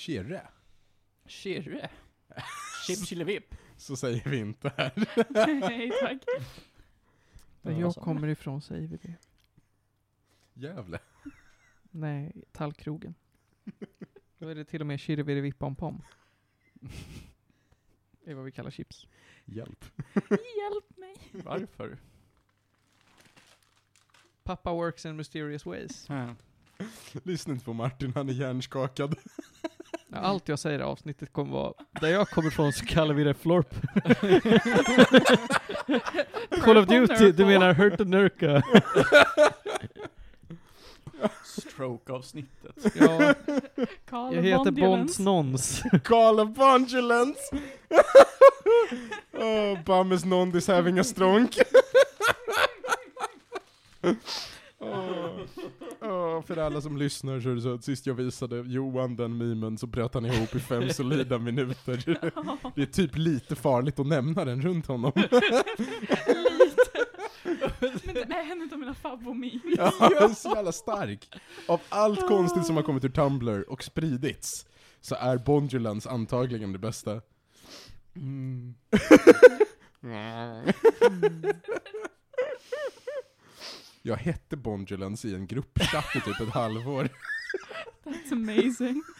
Kirre. Kirre. Chip chili Så säger vi inte här. Nej tack. Där jag kommer ifrån säger vi det. Gävle. Nej, Tallkrogen. Då är det till och med Kirreviri Vippom-pom. Det är vad vi kallar chips. Hjälp. Hjälp mig. Varför? Pappa works in mysterious ways. Lyssna inte på Martin, han är hjärnskakad. Ja, Allt jag säger i avsnittet kommer vara, där jag kommer ifrån så kallar vi det florp. Call of Duty, du menar Hurt and Nurka. Stroke-avsnittet. Ja, jag heter Bondulens. Bonds Nons. Call of Bondulance! oh, Bummes Nondis having a stronk. Åh, åh, för alla som lyssnar så är det så att sist jag visade Johan den memen så bröt han ihop i fem solida minuter. Det är typ lite farligt att nämna den runt honom. Men den är en av mina favvomemes. Ja, den är så jävla stark. Av allt konstigt som har kommit ur Tumblr och spridits, så är Bondulance antagligen det bästa. Mm. Jag hette Bondulance i en gruppchatt i typ ett halvår. That's amazing.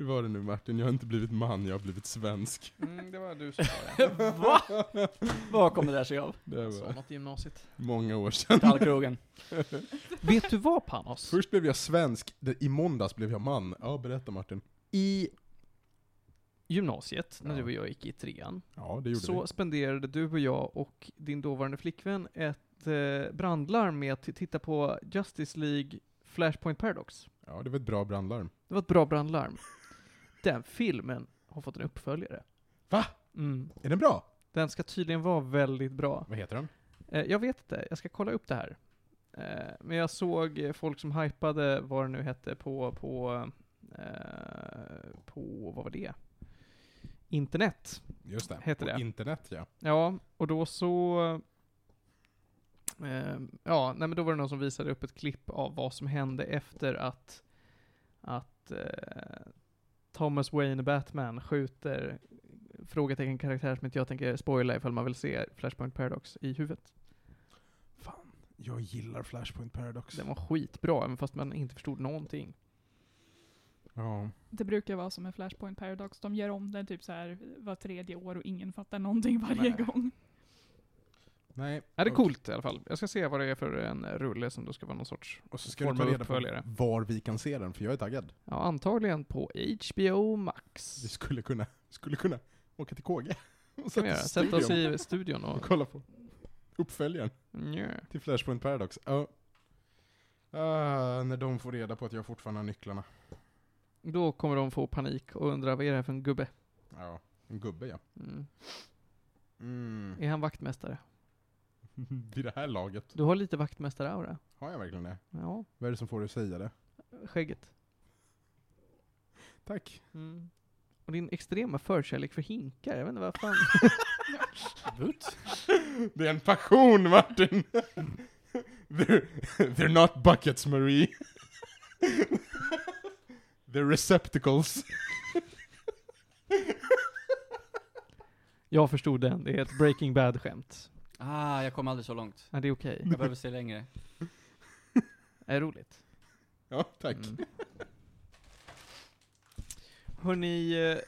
Hur var det nu Martin? Jag har inte blivit man, jag har blivit svensk. Mm, det var du som sa det. Va? Vad kom det där sig av? Det Jag sa var något i gymnasiet. många år sedan. Tallkrogen. Vet du vad Panos? Först blev jag svensk, i måndags blev jag man. Ja, berätta Martin. I gymnasiet, när Ja. du och jag gick i trean, Ja, det gjorde så spenderade du och jag och din dåvarande flickvän ett eh, brandlarm med att titta på Justice League Flashpoint Paradox. vi. Ja, det var ett bra brandlarm. Det var ett bra brandlarm. Den filmen har fått en uppföljare. Va? Mm. Är den bra? Den ska tydligen vara väldigt bra. Vad heter den? Eh, jag vet inte, jag ska kolla upp det här. Eh, men jag såg folk som hypade vad det nu hette på, på, eh, på, vad var det? Internet. Just det, Heter på det. internet ja. Ja, och då så... Ja, nej men då var det någon som visade upp ett klipp av vad som hände efter att, att eh, Thomas Wayne Batman skjuter frågetecken karaktär som inte jag tänker spoila ifall man vill se Flashpoint Paradox i huvudet. Fan, jag gillar Flashpoint Paradox. Den var skitbra, även fast man inte förstod någonting. Ja. Det brukar vara som med Flashpoint Paradox. De gör om den typ så här var tredje år och ingen fattar någonting varje Nej. gång. Nej. Ja, det är coolt i alla fall. Jag ska se vad det är för en rulle som då ska vara någon sorts, Och så ska du ta reda på var vi kan se den, för jag är taggad. ja antagligen på HBO Max. Vi skulle kunna, skulle kunna åka till KG. Och i Sätta oss i studion och och... kolla på uppföljaren Nja. till Flashpoint Paradox. Ja. Ah, när de får reda på att jag fortfarande har nycklarna. Då kommer de få panik och undra vad är det här för en gubbe? Ja, en gubbe ja. Mm. Mm. Är han vaktmästare? Vid det här laget. Du har lite vaktmästare-aura. Har jag verkligen det? Ja, Vad är det som får dig att säga det? skägget. Tack. Mm. Och din extrema förkärlek för hinkar, jag vet inte vad fan. Det är en passion Martin! they're, they're not buckets Marie. they're receptacles. Jag förstod den, det är ett Breaking Bad-skämt. Ah, jag kom aldrig så långt. Ja, det är okej. Jag behöver se längre. Det är roligt. Ja, tack. Mm. Hörni, eh,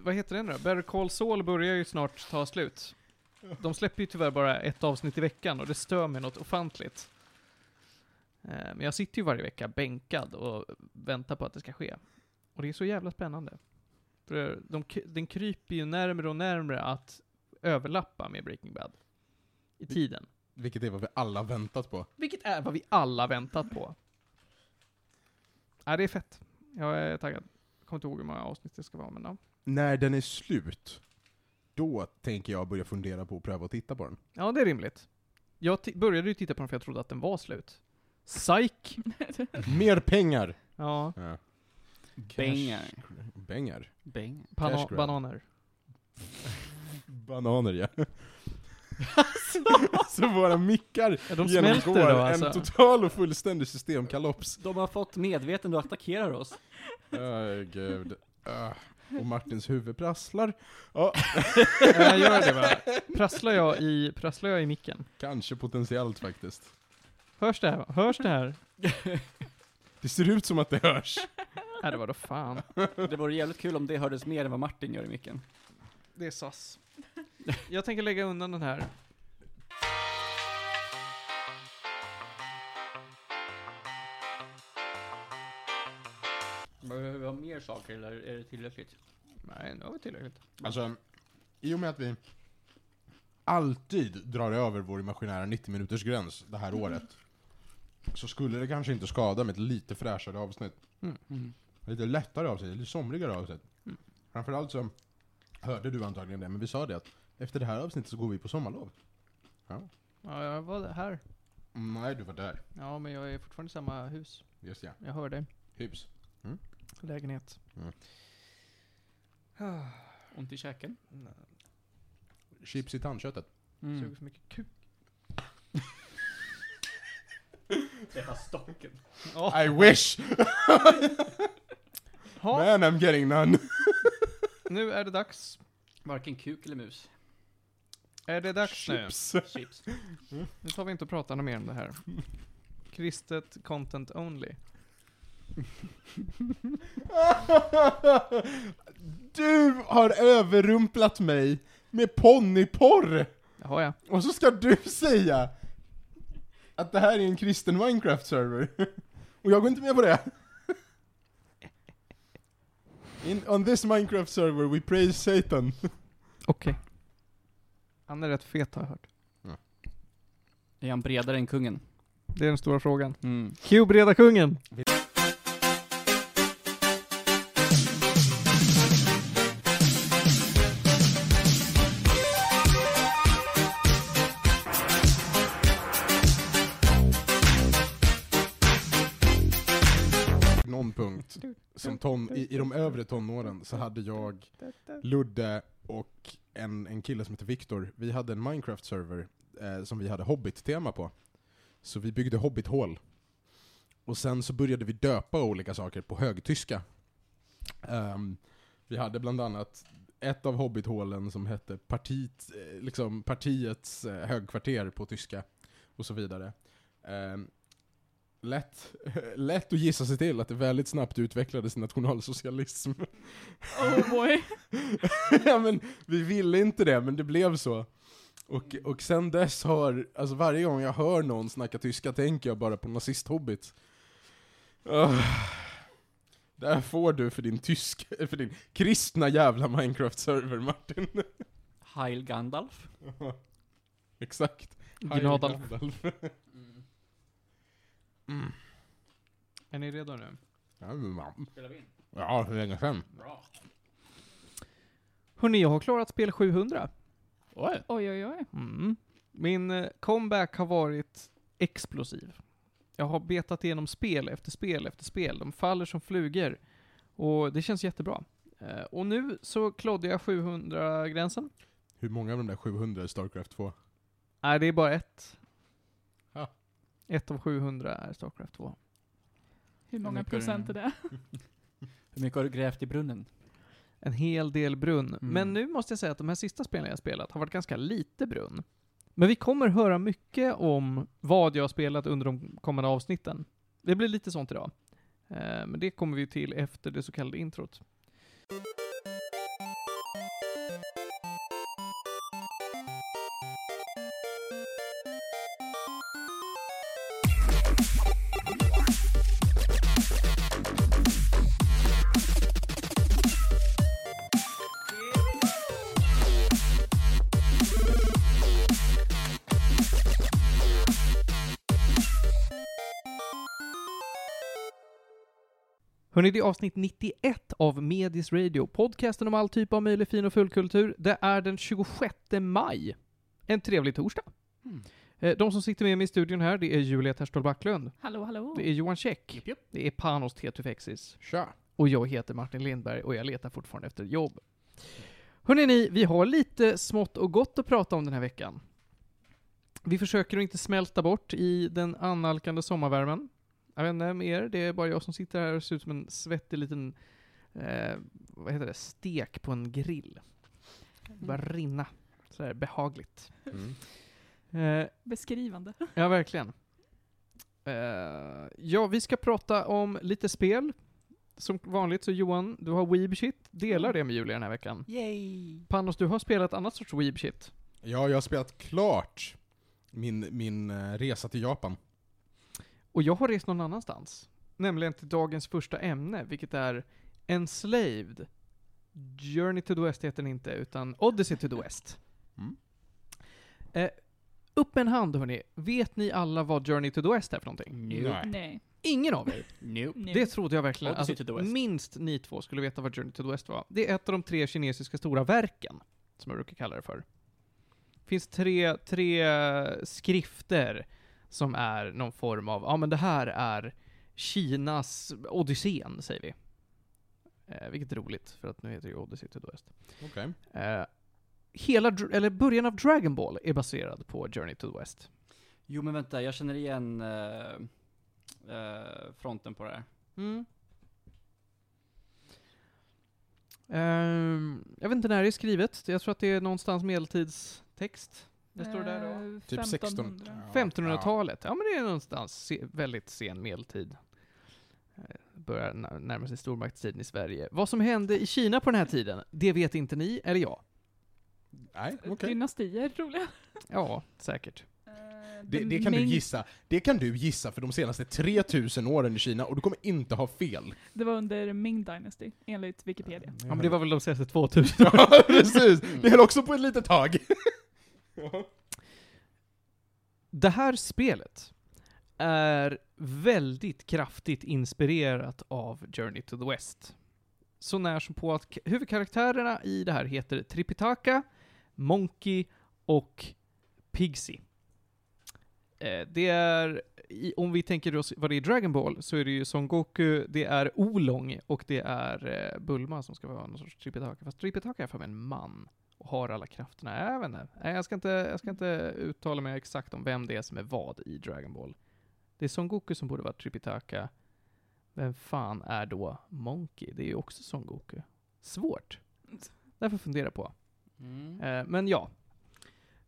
vad heter den då? Better Call Saul börjar ju snart ta slut. De släpper ju tyvärr bara ett avsnitt i veckan och det stör mig något ofantligt. Eh, Men jag sitter ju varje vecka bänkad och väntar på att det ska ske. Och det är så jävla spännande. För de, den kryper ju närmare och närmare att överlappa med Breaking Bad. I tiden. Vilket är vad vi alla väntat på. Vilket är vad vi alla väntat på. Ja, det är fett. Jag är taggad. Jag kommer inte ihåg hur många avsnitt det ska vara, men ja. När den är slut, då tänker jag börja fundera på att pröva att titta på den. Ja, det är rimligt. Jag började ju titta på den för jag trodde att den var slut. Psych! Mer pengar! Ja. Ja. Bengar. Bengar. Beng. Bana- bananer. Bananer ja. alltså våra mickar Ja, de genomgår då alltså. en total och fullständig systemkalops. De har fått medveten och attackerar oss. Åh gud. Ah. Och Martins huvud prasslar. Ja, Ja, gör det va? Prasslar jag i, prasslar jag i micken? kanske potentiellt faktiskt. Hörs det här? va? Hörs det här? Det ser ut som att det hörs. Nej, det var då fan. Det vore jävligt kul om det hördes mer än vad Martin gör i micken. Det är SAS. Jag tänker lägga undan den här. Behöver vi ha mer saker eller är det tillräckligt? Nej, nu har vi tillräckligt. Alltså, i och med att vi alltid drar över vår imaginära 90 minuters gräns det här året, så skulle det kanske inte skada med ett lite fräschare avsnitt. Mm. Lite lättare avsnitt, lite somrigare avsnitt. Mm. Framförallt så hörde du antagligen det, men vi sa det att efter det här avsnittet så går vi på sommarlov. Ja, jag var här. Mm, nej, du var där. Ja, men jag är fortfarande i samma hus. Just ja. Jag hör dig. Hus. Lägenhet. Mm. Ah, Ont i käken? nej, Chips i tandköttet. Mm. Suger för mycket kuk. Träffa stocken. I wish! Ha, Man, I'm getting none. nu är det dags. Varken kuk eller mus. Är det dags nu? Chips. Chips. Nu tar vi inte och pratar något mer om det här. Kristet content only. Du har överrumplat mig med ponnyporr! Jaha ja. Och så ska du säga att det här är en kristen Minecraft-server. Och jag går inte med på det. In, on this Minecraft server we praise Satan. Okej. Han är rätt fet har jag hört. Är han bredare än kungen? Det är den stora frågan. Mm. Q breda kungen! Någon punkt, som ton, i, i de övre tonåren, så hade jag Ludde och en, en kille som heter Viktor, vi hade en Minecraft-server eh, som vi hade Hobbit-tema på. Så vi byggde Hobbit-hål. Och sen så började vi döpa olika saker på högtyska. Um, vi hade bland annat ett av Hobbit-hålen som hette partiet, eh, liksom partiets eh, högkvarter på tyska, och så vidare. Um, lätt, lätt att gissa sig till att det väldigt snabbt utvecklades nationalsocialism. Oh boy. ja men vi ville inte det, men det blev så. Och, och sen dess har, alltså varje gång jag hör någon snacka tyska tänker jag bara på nazist-hobbit. Uh, där får du för din tysk, för din kristna jävla Minecraft-server Martin. Heil Gandalf. Exakt. Gnadalf. Gandalf. Mm. Är ni redo nu? Spelar vi in? Ja, hur länge? Bra. Hörni, jag har klarat spel 700. Oj. Oj, oj, oj. Mm. Min eh, comeback har varit explosiv. Jag har betat igenom spel efter spel efter spel. De faller som flugor. Och det känns jättebra. Eh, och nu så klodde jag 700-gränsen. Hur många av de där 700 är Starcraft 2? Nej, det är bara ett. Ett av 700 är Starcraft 2. Hur många mycket är det? procent är det? Hur mycket har du grävt i brunnen? En hel del brunn. Mm. Men nu måste jag säga att de här sista spelen jag spelat har varit ganska lite brunn. Men vi kommer höra mycket om vad jag har spelat under de kommande avsnitten. Det blir lite sånt idag. Eh, Men det kommer vi till efter det så kallade introt. Hörni, det är avsnitt 91 av Medis Radio, podcasten om all typ av möjlig fin och fullkultur. Det är den 26 maj. En trevlig torsdag. Mm. Eh, De som sitter med mig i studion här, det är Julia Terstol Backlund, Hallå, hallå. det är Johan Käck, Japp, japp. det är Panos Tetufexis Tja! Och jag heter Martin Lindberg och jag letar fortfarande efter jobb. Hörrni ni, vi har lite smått och gott att prata om den här veckan. Vi försöker att inte smälta bort i den annalkande sommarvärmen. Jag vet inte med er, det är bara jag som sitter här och ser ut som en svettig liten, eh, vad heter det, stek på en grill. Det bara rinna. Sådär behagligt. Mm. Eh, Beskrivande. Ja, verkligen. Eh, ja, vi ska prata om lite spel. Som vanligt så Johan, du har Weeb shit. Delar det med Julia den här veckan. Yay! Panos, du har spelat annat sorts Weeb shit. Ja, jag har spelat klart min, min eh, resa till Japan. Och jag har rest någon annanstans. Nämligen till dagens första ämne, vilket är Enslaved. Journey to the West heter den inte, utan Odyssey to the West. Mm. Eh, upp en hand hörni. Vet ni alla vad Journey to the West är för någonting? Nope. Nej. Ingen av er? Nope. Nej. Det trodde jag verkligen. Odyssey Alltså, to the West. minst ni två skulle veta vad Journey to the West var. Det är ett av de tre kinesiska stora verken, som jag brukar kalla det för. Det finns tre, tre skrifter som är någon form av, ja men det här är Kinas Odysseen, säger vi. Eh, vilket är roligt, för att nu heter det ju Odyssey the West. Okej. Eh, hela, eller början av Dragon Ball är baserad på Journey to the West. Jo men vänta, jag känner igen eh, eh, fronten på det här. Mm. Ehm, jag vet inte när det är skrivet. Jag tror att det är någonstans medeltidstext. Det står det där då. Eh, Typ 16. 1500. Ja. 1500-talet. Ja men det är någonstans se, väldigt sen medeltid. Eh, Börjar närma sig stormaktstiden i Sverige. Vad som hände i Kina på den här tiden, det vet inte ni eller jag. Nej, okej. Dynastier troligen. Ja, säkert. Eh, Det, det kan du gissa. Det kan du gissa för de senaste 3000 åren i Kina, och du kommer inte ha fel. Det var under Ming Dynasty, enligt Wikipedia. Ja men det var väl de senaste 2000 Ja, precis! Det höll också på ett litet tag. Det här spelet är väldigt kraftigt inspirerat av Journey to the West. Så när som på att huvudkaraktärerna i det här heter Tripitaka, Monkey och Pigsy. Eh, det är, om vi tänker oss vad det är i Dragon Ball, så är det ju Son Goku, det är Olong och det är eh, Bulma som ska vara någon sorts Tripitaka. Fast Tripitaka är för mig en man och har alla krafterna. Jag vet inte. Jag ska inte, jag ska inte uttala mig exakt om vem det är som är vad i Dragon Ball. Det är Son Goku som borde vara Tripitaka. Vem fan är då Monkey? Det är ju också Son Goku. Svårt. Därför fundera på. Mm. Eh, men ja.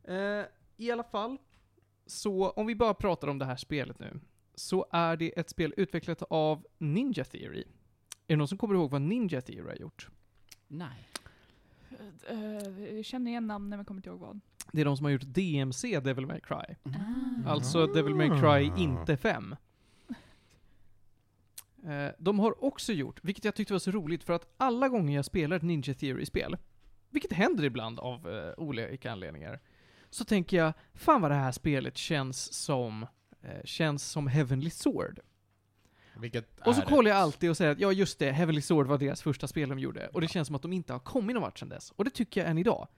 Eh, I alla fall, så om vi bara pratar om det här spelet nu, så är det ett spel utvecklat av Ninja Theory. Är det någon som kommer ihåg vad Ninja Theory har gjort? Nej. Jag känner igen namnen men kommer inte ihåg vad. Det är de som har gjort DMC, Devil May Cry. Ah. Alltså Devil May Cry inte 5. Eh, de har också gjort, vilket jag tyckte var så roligt, för att alla gånger jag spelar ett Ninja Theory-spel, vilket händer ibland av eh, olika anledningar, så tänker jag, fan vad det här spelet känns som, eh, känns som Heavenly Sword. Vilket Och så är kollar jag alltid och säger att ja just det, Heavenly Sword var deras första spel de gjorde. Och det känns som att de inte har kommit någon vart sedan dess. Och det tycker jag än idag.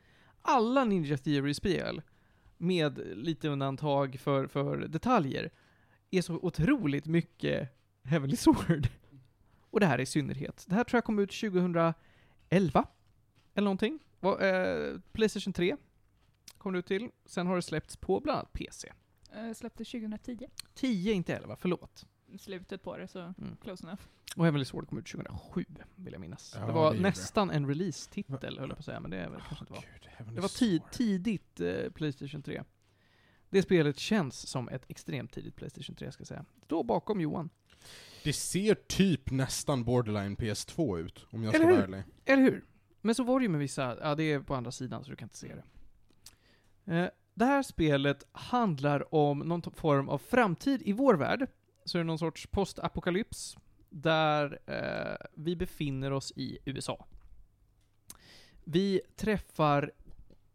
Alla Ninja Theory-spel, med lite undantag för, för detaljer, är så otroligt mycket Heavenly Sword. Och det här i synnerhet. Det här tror jag kom ut 2011, eller någonting. Var, eh, Playstation 3 kom det ut till. Sen har det släppts på bland annat PC. Uh, släpptes 2010. 10, inte 11, förlåt. Slutet på det, så Mm. close enough. Och Heavenly Sword kom ut 2007, vill jag minnas. Ja, det var det nästan en release-titel, höll jag på att säga, men det är väl kanske inte var. Gud, Det var tid, Sword. tidigt eh, Playstation 3. Det spelet känns som ett extremt tidigt Playstation 3, ska jag säga. Står bakom Johan. Det ser typ nästan borderline PS2 ut, om jag ska vara ärlig. Eller hur? Men så var det ju med vissa, ja det är på andra sidan så du kan inte se det. Eh, det här spelet handlar om någon form av framtid i vår värld. Så är det någon sorts postapokalyps, där eh, vi befinner oss i USA. Vi träffar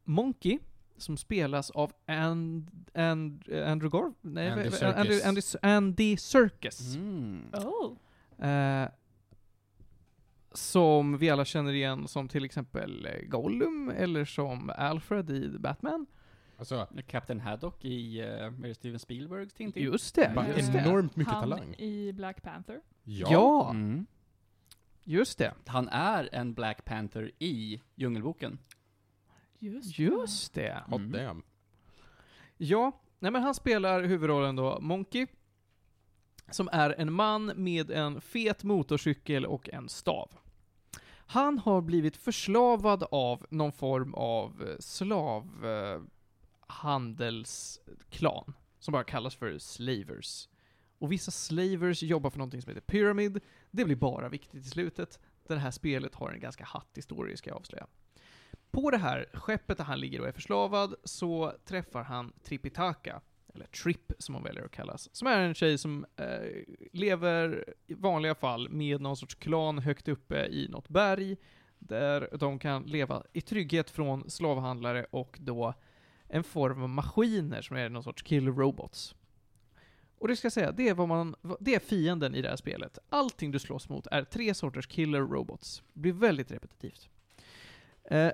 Monkey, som spelas av And, And, Andrew Gar... Nej, Andy Serkis. Andy, Andy, Andy Serkis. Mm. Oh. Eh, som vi alla känner igen som till exempel Gollum, eller som Alfred i Batman. Alltså, Captain Haddock i uh, det Steven Spielbergs Tintin. Just det, just det. enormt mycket Han talang. i Black Panther. Ja. Ja, Mm. Just det. Han är en Black Panther i Djungelboken. Just, Just det. Hot Mm. damn. Ja, nej men han spelar huvudrollen då, Monkey. Som är en man med en fet motorcykel och en stav. Han har blivit förslavad av någon form av eh, handelsklan, som bara kallas för slavers. Och vissa slavers jobbar för någonting som heter Pyramid. Det blir bara viktigt i slutet. Det här spelet har en ganska hattig story, ska jag avslöja. På det här skeppet där han ligger och är förslavad så träffar han Tripitaka, eller Trip som hon väljer att kallas, som är en tjej som eh, lever i vanliga fall med någon sorts klan högt uppe i något berg, där de kan leva i trygghet från slavhandlare och då en form av maskiner som är någon sorts killer robots. Och det ska jag säga, det är, vad man, det är fienden i det här spelet. Allting du slåss mot är tre sorters killer robots. Det blir väldigt repetitivt. Eh,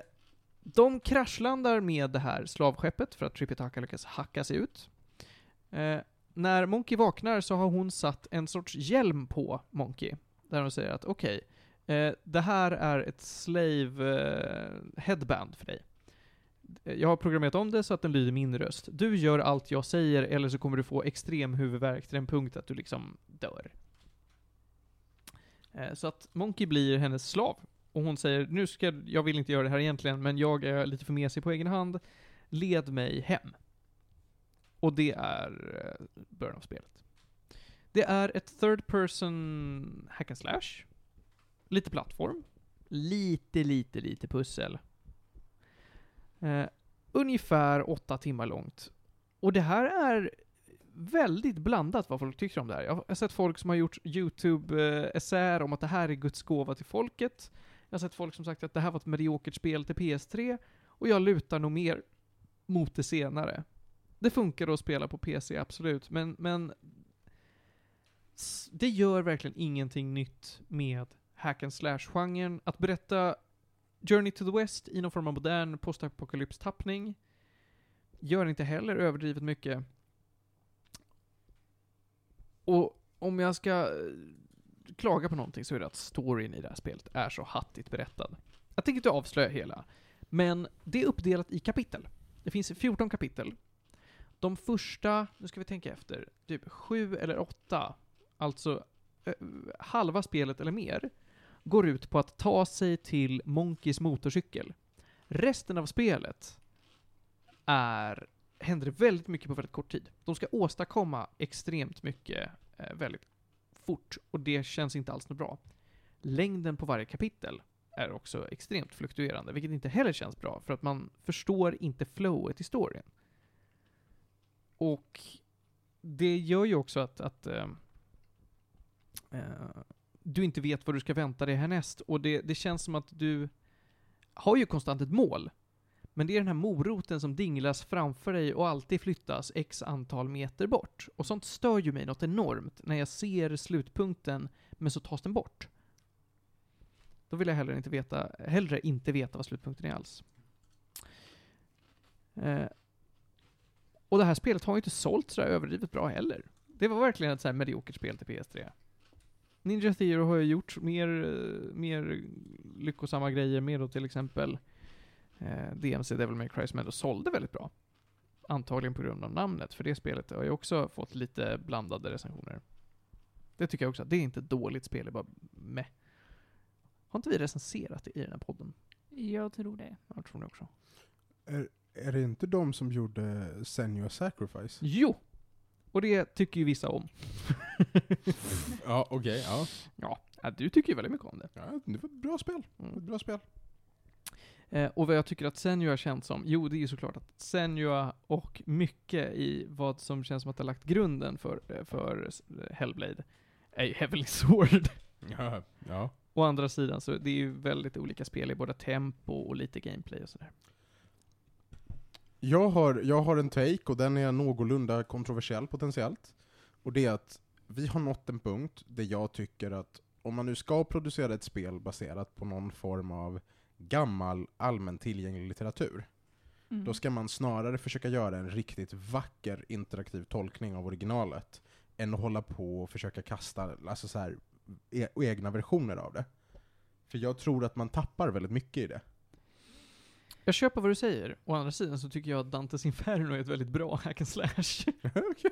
de kraschlandar med det här slavskeppet för att Tripitaka lyckas hacka sig ut. Eh, när Monkey vaknar så har hon satt en sorts hjälm på Monkey. Där hon säger att okej, eh, det här är ett slave eh, headband för dig. Jag har programmerat om det så att den lyder min röst. Du gör allt jag säger eller så kommer du få extrem huvudvärk till den punkt att du liksom dör. Eh, så att Monkey blir hennes slav. Och hon säger, nu ska, jag vill inte göra det här egentligen, men jag är lite för mesig på egen hand. Led mig hem. Och det är eh, början av spelet. Det är ett third person hack and slash. Lite plattform. Lite, lite, lite pussel. Eh, ungefär åtta timmar långt. Och det här är väldigt blandat vad folk tycker om det här. Jag har sett folk som har gjort YouTube-essäer om att det här är Guds gåva till folket. Jag har sett folk som sagt att det här var ett mediokert spel till PS3, och jag lutar nog mer mot det senare. Det funkar att spela på PC, absolut, men, men det gör verkligen ingenting nytt med hack and slash-genren. Att berätta Journey to the West i någon form av modern postapokalyps-tappning gör inte heller överdrivet mycket. Och om jag ska eh, klaga på någonting så är det att storyn i det här spelet är så hattigt berättad. Jag tänker inte avslöja hela, men det är uppdelat i kapitel. Det finns 14 kapitel. De första, nu ska vi tänka efter, typ sju eller åtta, alltså eh, halva spelet eller mer, går ut på att ta sig till Monkeys motorcykel. Resten av spelet är, händer det väldigt mycket på väldigt kort tid. De ska åstadkomma extremt mycket eh, väldigt fort, och det känns inte alls något bra. Längden på varje kapitel är också extremt fluktuerande, vilket inte heller känns bra, för att man förstår inte flowet i storyn. Och det gör ju också att, att eh, eh, du inte vet vad du ska vänta dig härnäst, och det, det känns som att du har ju konstant ett mål, men det är den här moroten som dinglas framför dig och alltid flyttas x antal meter bort. Och sånt stör ju mig något enormt när jag ser slutpunkten, men så tas den bort. Då vill jag hellre inte veta, hellre inte veta vad slutpunkten är alls. Eh, och det här spelet har ju inte sålt sådär överdrivet bra heller. Det var verkligen ett så här mediokert spel till PS3. Ninja Theory har ju gjort mer, mer lyckosamma grejer med då till exempel eh, DMC Devil May Cry som ändå sålde väldigt bra. Antagligen på grund av namnet, för det spelet har ju också fått lite blandade recensioner. Det tycker jag också, det är inte ett dåligt spel, det är bara med. Har inte vi recenserat det i den här podden? Jag tror det. Jag tror det också. Är, är det inte de som gjorde Senua Sacrifice? Jo! Och det tycker ju vissa om. ja, okej, ja. Ja, ja, du tycker ju väldigt mycket om det. ja. Det var ett bra spel. Mm. Ett bra spel. Eh, och vad jag tycker att Senua känns som, jo det är ju såklart att Senua och mycket i vad som känns som att det har lagt grunden för, eh, för eh, Hellblade är ju Heavenly Sword. Ja. ja. Å andra sidan så det är ju väldigt olika spel i både tempo och lite gameplay och sådär. Jag har, jag har en take, och den är någorlunda kontroversiell potentiellt. Och det är att vi har nått en punkt där jag tycker att om man nu ska producera ett spel baserat på någon form av gammal allmän tillgänglig litteratur, Mm. då ska man snarare försöka göra en riktigt vacker interaktiv tolkning av originalet, än att hålla på och försöka kasta alltså så här, e egna versioner av det. För jag tror att man tappar väldigt mycket i det. Jag köper vad du säger. Å andra sidan så tycker jag att Dantes Inferno är ett väldigt bra hack and slash. Okej.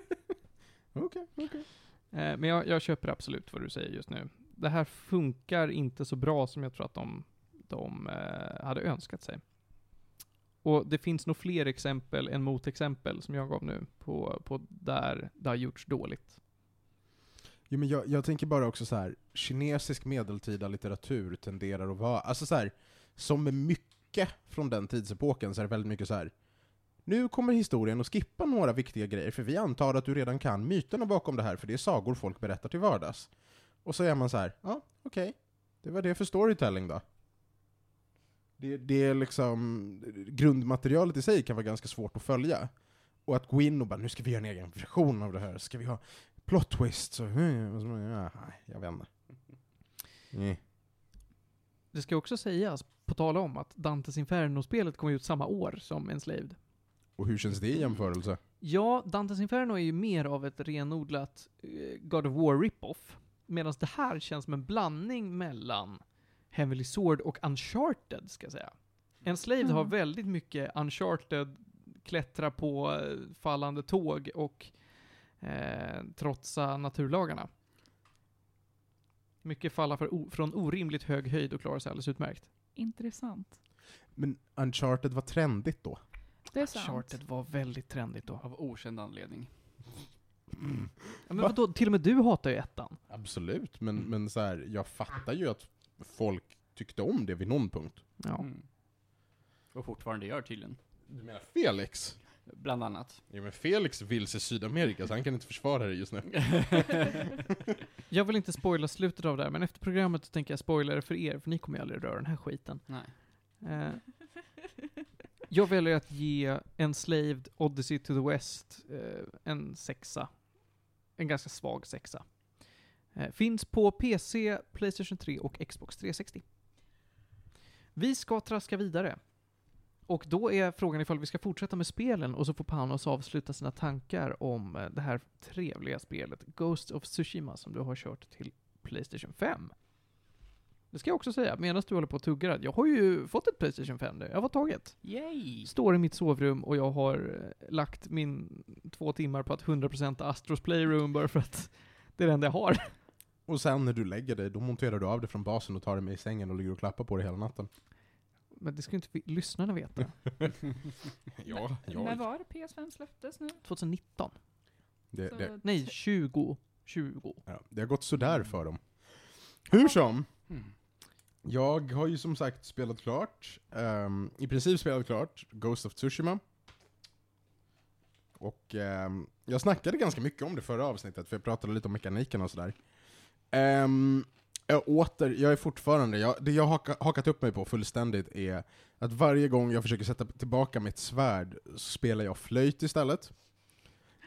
Okej, okej. Eh, Men jag, jag köper absolut vad du säger just nu. Det här funkar inte så bra som jag tror att de, de eh, hade önskat sig. Och det finns nog fler exempel än motexempel som jag gav nu på, på där det har gjorts dåligt. Jo, men jag, jag tänker bara också så här. kinesisk medeltida litteratur tenderar att vara, alltså så här, som med mycket från den tidsepoken så är det väldigt mycket så här. Nu kommer historien att skippa några viktiga grejer, för vi antar att du redan kan myterna bakom det här, för det är sagor folk berättar till vardags. Och så är man så här, ja, okej. Det var det för storytelling då. Det, det är liksom, grundmaterialet i sig kan vara ganska svårt att följa. Och att gå in och bara, nu ska vi göra en egen version av det här, ska vi ha plot twists och... Eh, jag vet inte. Mm. Det ska också sägas, på tal om att Dantes Inferno-spelet kom ut samma år som Enslaved. Och hur känns det i jämförelse? Ja, Dantes Inferno är ju mer av ett renodlat eh, God of War rip-off. Medan det här känns som en blandning mellan Heavenly Sword och Uncharted, ska jag säga. Enslaved har Mm. väldigt mycket Uncharted, klättra på eh, fallande tåg och eh, trotsa naturlagarna. Mycket falla för från orimligt hög höjd och klara sig alldeles utmärkt. Intressant. Men Uncharted var trendigt då. Det är sant. Uncharted var väldigt trendigt då. Av okänd anledning. Ja, men Va? vadå, till och med du hatar ju ettan. Absolut, men, men så här, jag fattar ju att folk tyckte om det vid någon punkt. Ja. Mm. Och fortfarande gör tydligen. Du menar Felix? Bland annat. Ja men Felix vill se Sydamerika, så han kan inte försvara det just nu. Jag vill inte spoila slutet av det här, men efter programmet så tänker jag spoila det för er, för ni kommer ju aldrig röra den här skiten. Nej. Eh, jag väljer att ge Enslaved Odyssey to the West eh, en sexa. En ganska svag sexa. Eh, finns på PC, Playstation 3 och Xbox 360. Vi ska traska vidare. Och då är frågan ifall vi ska fortsätta med spelen och så får Panos avsluta sina tankar om eh, det här trevliga spelet Ghost of Tsushima som du har kört till Playstation 5. Det ska jag också säga, medan du håller på och tuggar, jag har ju fått ett Playstation 5 nu. Jag har tagit. Yay! Står i mitt sovrum och jag har eh, lagt min två timmar på att 100% Astros Playroom bara för att det är det enda jag har. Och sen när du lägger dig, då monterar du av det från basen och tar det med i sängen och ligger och klappar på det hela natten. Men det ska ju inte vi, lyssnarna veta. Ja, När var det PS5 släpptes nu? 2019? Det, Så det, Nej, t- 20. 20. ja, det har gått sådär för dem. Hur som, Mm. jag har ju som sagt spelat klart, ehm, i princip spelat klart, Ghost of Tsushima. Och ehm, jag snackade ganska mycket om det förra avsnittet, för jag pratade lite om mekaniken och sådär. Um, jag åter, jag är fortfarande, jag, det jag har haka, hakat upp mig på fullständigt är att varje gång jag försöker sätta tillbaka mitt svärd så spelar jag flöjt istället.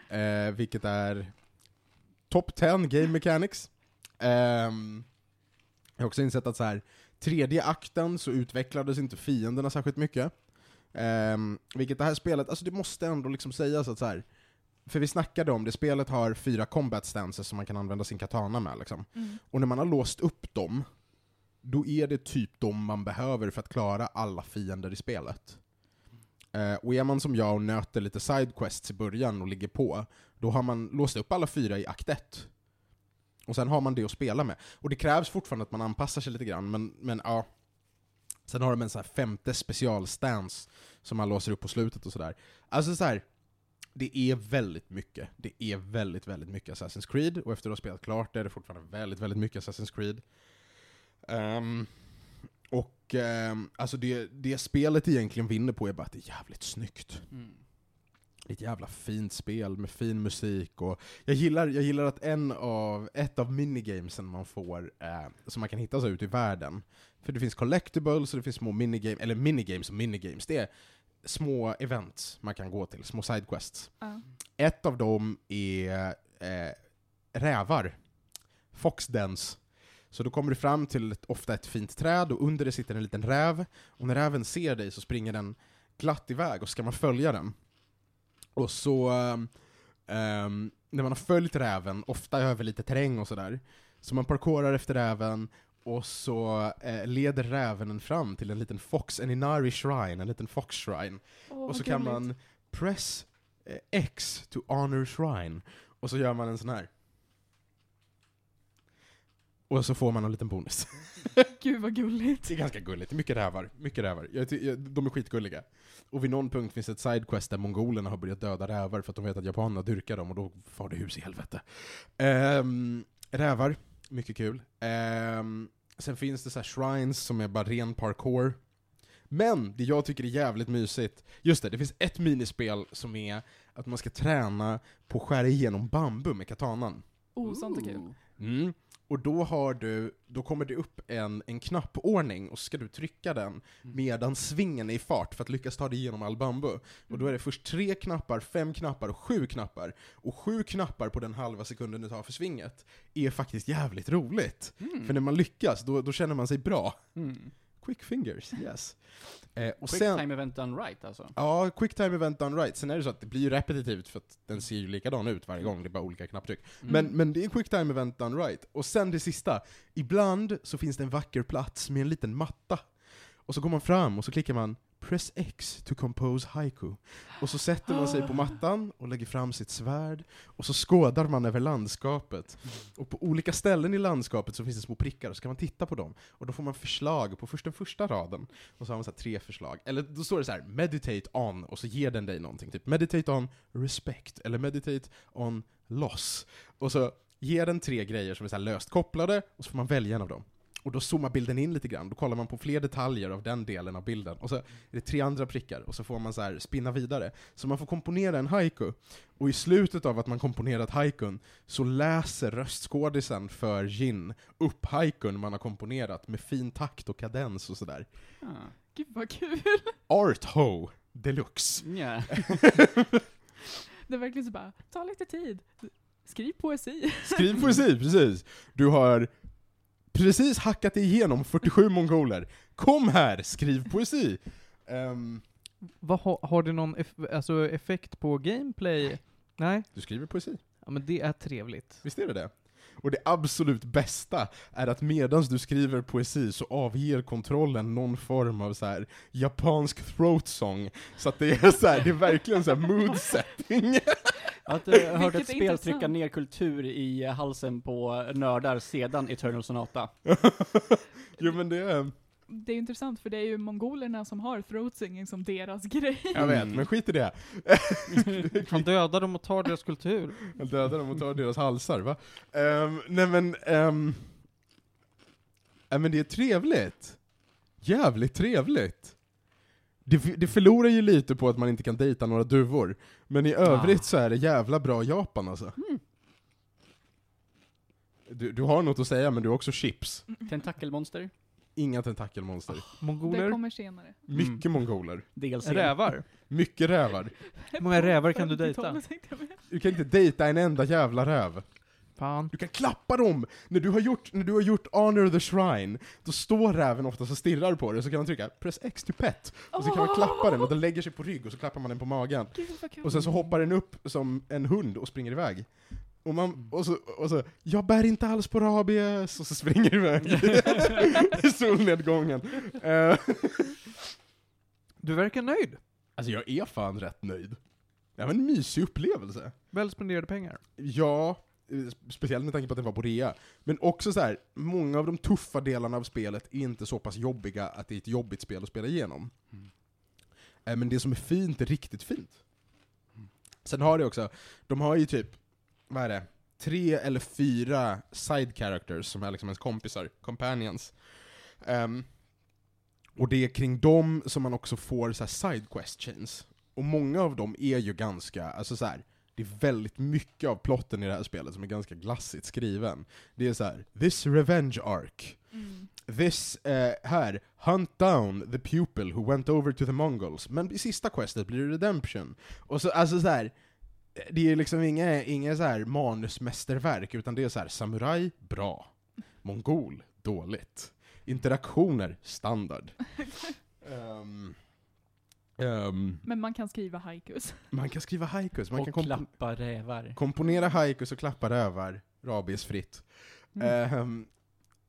Eh, vilket är top 10 game mechanics. Eh, jag har också insett att så här, tredje akten så utvecklades inte fienderna särskilt mycket. Eh, vilket det här spelet, alltså det måste ändå liksom sägas att så här för vi snackade om det, spelet har fyra combat stances som man kan använda sin katana med liksom. Mm. Och när man har låst upp dem, då är det typ de man behöver för att klara alla fiender i spelet. Eh, och är man som jag och nöter lite sidequests i början och ligger på, då har man låst upp alla fyra i akt 1. Och sen har man det att spela med. Och det krävs fortfarande att man anpassar sig lite grann, men, men ja. Sen har de en sån här femte specialstance som man låser upp på slutet och sådär. Alltså så här. Det är väldigt mycket. Det är väldigt, väldigt mycket Assassin's Creed, och efter att ha spelat klart det är det fortfarande väldigt, väldigt mycket Assassin's Creed. Ehm, och ehm, alltså det, det spelet egentligen vinner på är bara att det är jävligt snyggt. Mm. Ett jävla fint spel med fin musik och jag gillar, jag gillar att en av, ett av minigamesen man får, eh, som man kan hitta så ute i världen, för det finns collectibles och det finns små minigames, eller minigames och minigames, det är små events man kan gå till, små sidequests. Ja. Ett av dem är eh, rävar. Foxdens. Så då kommer du fram till ett, ofta ett fint träd och under det sitter en liten räv. Och när räven ser dig så springer den glatt iväg och så ska man följa den. Och så, ehm, ehm, när man har följt räven, ofta över lite terräng och sådär, så man parkourar efter räven och så eh, leder räven en fram till en liten fox, en Inari shrine, en liten fox shrine. Åh, och så kan gulligt. man press eh, X to honor shrine, och så gör man en sån här. Och så får man en liten bonus. Gud vad gulligt. Det är ganska gulligt, mycket rävar. Mycket rävar. Jag, jag, de är skitgulliga. Och vid någon punkt finns ett sidequest där mongolerna har börjat döda rävar för att de vet att japanerna dyrkar dem och då far det hus i helvete. Ehm, rävar, mycket kul. Ehm, sen finns det så här shrines som är bara ren parkour. Men det jag tycker är jävligt mysigt, just det, det finns ett minispel som är att man ska träna på att skära igenom bambu med katanan. Oh, sånt är kul. Mm. Och då har du, då kommer det upp en, en knappordning, och så ska du trycka den medan svingen är i fart för att lyckas ta dig igenom all bambu. Och då är det först tre knappar, fem knappar och sju knappar. Och sju knappar på den halva sekunden det tar för svinget är faktiskt jävligt roligt. Mm. För när man lyckas, då, då känner man sig bra. Mm. Quick fingers, yes. Eh, och Quick sen, time event done right alltså. Ja, quick time event done right. Sen är det så att det blir ju repetitivt för att den ser ju likadan ut varje gång, det är bara olika knapptryck. Mm. Men, men det är quick time event done right. Och sen det sista, ibland så finns det en vacker plats med en liten matta. Och så går man fram och så klickar man Press X to compose haiku. Och så sätter man sig på mattan och lägger fram sitt svärd, och så skådar man över landskapet. Och på olika ställen i landskapet så finns det små prickar, och så kan man titta på dem. Och då får man förslag på först den första raden, och så har man så tre förslag. Eller då står det så här: meditate on, och så ger den dig någonting. Typ meditate on respect, eller meditate on loss. Och så ger den tre grejer som är så löst kopplade, och så får man välja en av dem. Och då zoomar bilden in lite grann, då kollar man på fler detaljer av den delen av bilden. Och så är det tre andra prickar, och så får man så här spinna vidare. Så man får komponera en haiku. Och i slutet av att man komponerat haikun, så läser röstskådisen för Jin upp haikun man har komponerat med fin takt och kadens och sådär. Ah. Gud vad kul. Art ho deluxe. Ja. Det är verkligen så bara, ta lite tid. Skriv poesi. Skriv poesi, precis. Du har precis hackat igenom 47 mongoler. Kom här, skriv poesi! Ehm, Vad har, har det någon eff, alltså effekt på gameplay? Nej? du skriver poesi. Ja men det är trevligt. Visst är det det? Och det absolut bästa är att medans du skriver poesi så avger kontrollen någon form av så här japansk throat song. Så att det är så här, det är verkligen så här mood setting. Att jag hörde ett Vilket spel intressant. trycka ner kultur i eh, halsen på nördar sedan Eternal Sonata. jo men det är, Det är intressant för det är ju mongolerna som har throat singing som deras grej. jag vet, Mm. men skit i det. Han dödar dem och tar deras kultur. Jag dödar dem och tar deras halsar, va? Um, nej men, um, nej men det är trevligt. Jävligt trevligt. Det, det förlorar ju lite på att man inte kan dejta några duvor, men i övrigt Ah. så är det jävla bra Japan alltså. Mm. Du, du har något att säga, men du har också chips. Tentakelmonster. Inga tentakelmonster. Det Mongoler? kommer senare. Mycket mongoler. DLC. Rävar? Mycket rävar. Hur många rävar kan du dejta? 50-talet tänkte jag med. Du kan inte dejta en enda jävla räv. Fan. Du kan klappa dem! När du har gjort, när du har gjort Honor the Shrine, då står räven ofta och stirrar på dig, så kan man trycka press X to pet, och så kan man klappa den, och den lägger sig på rygg, och så klappar man den på magen. Och sen så hoppar den upp som en hund och springer iväg. Och, man, och, så, och så, jag bär inte alls på rabies, och så springer iväg i solnedgången. Eh, Du verkar nöjd. alltså jag är fan rätt nöjd. Det var en mysig upplevelse. Väl spenderade pengar. Ja, speciellt med tanke på att den var på rea. Men också så här, många av de tuffa delarna av spelet är inte så pass jobbiga att det är ett jobbigt spel att spela igenom. Mm. Eh, Men det som är fint är riktigt fint. Sen har det också, de har ju typ, vad är det, tre eller fyra side characters som är liksom ens kompisar, companions. Ehm, och det är kring dem som man också får så här side chains. Och många av dem är ju ganska, alltså så här, det är väldigt mycket av plotten i det här spelet som är ganska glassigt skriven. Det är så här: this revenge arc, Mm. this, eh, här, hunt down the pupil who went over to the mongols, men i sista questet blir det redemption. Och så, alltså så här. det är liksom inga, inga så här manusmästerverk, utan det är så här: samuraj, bra. Mongol, dåligt. Interaktioner, standard. Ehm, ehm, Men man kan skriva haikus. man kan skriva haikus, man och kan kompo- klappa rävar. komponera haikus och klappa rövar, rabiesfritt. Mm. Ehm,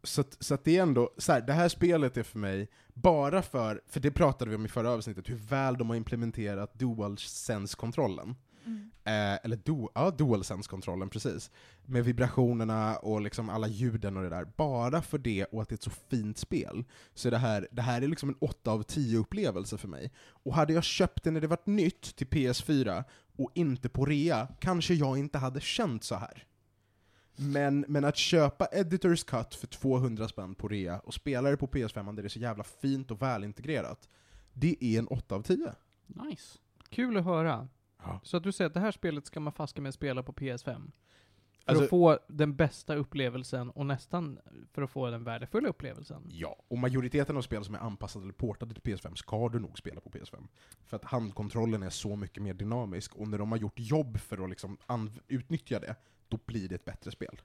så att, så att det är ändå, så här, det här spelet är för mig, bara för, för det pratade vi om i förra avsnittet, hur väl de har implementerat DualSense-kontrollen. Mm. Eh, eller du, ja, DualSense-kontrollen, precis. Med vibrationerna och liksom alla ljuden och det där. Bara för det och att det är ett så fint spel, så är det här, det här är liksom en 8 av 10 upplevelse för mig. Och hade jag köpt det när det var nytt till PS4, och inte på rea, kanske jag inte hade känt så här. Men, men att köpa Editors Cut för 200 spänn på rea och spela det på PS5 där det är så jävla fint och välintegrerat, det är en 8 av 10. Nice. Kul att höra. Ja. Så att du säger att det här spelet ska man faska med spela på PS5? För Alltså- att få den bästa upplevelsen och nästan för att få den värdefulla upplevelsen. Ja, och majoriteten av spel som är anpassade eller portade till PS5 ska du nog spela på PS5. För att handkontrollen är så mycket mer dynamisk, och när de har gjort jobb för att liksom utnyttja det, då blir det ett bättre spel.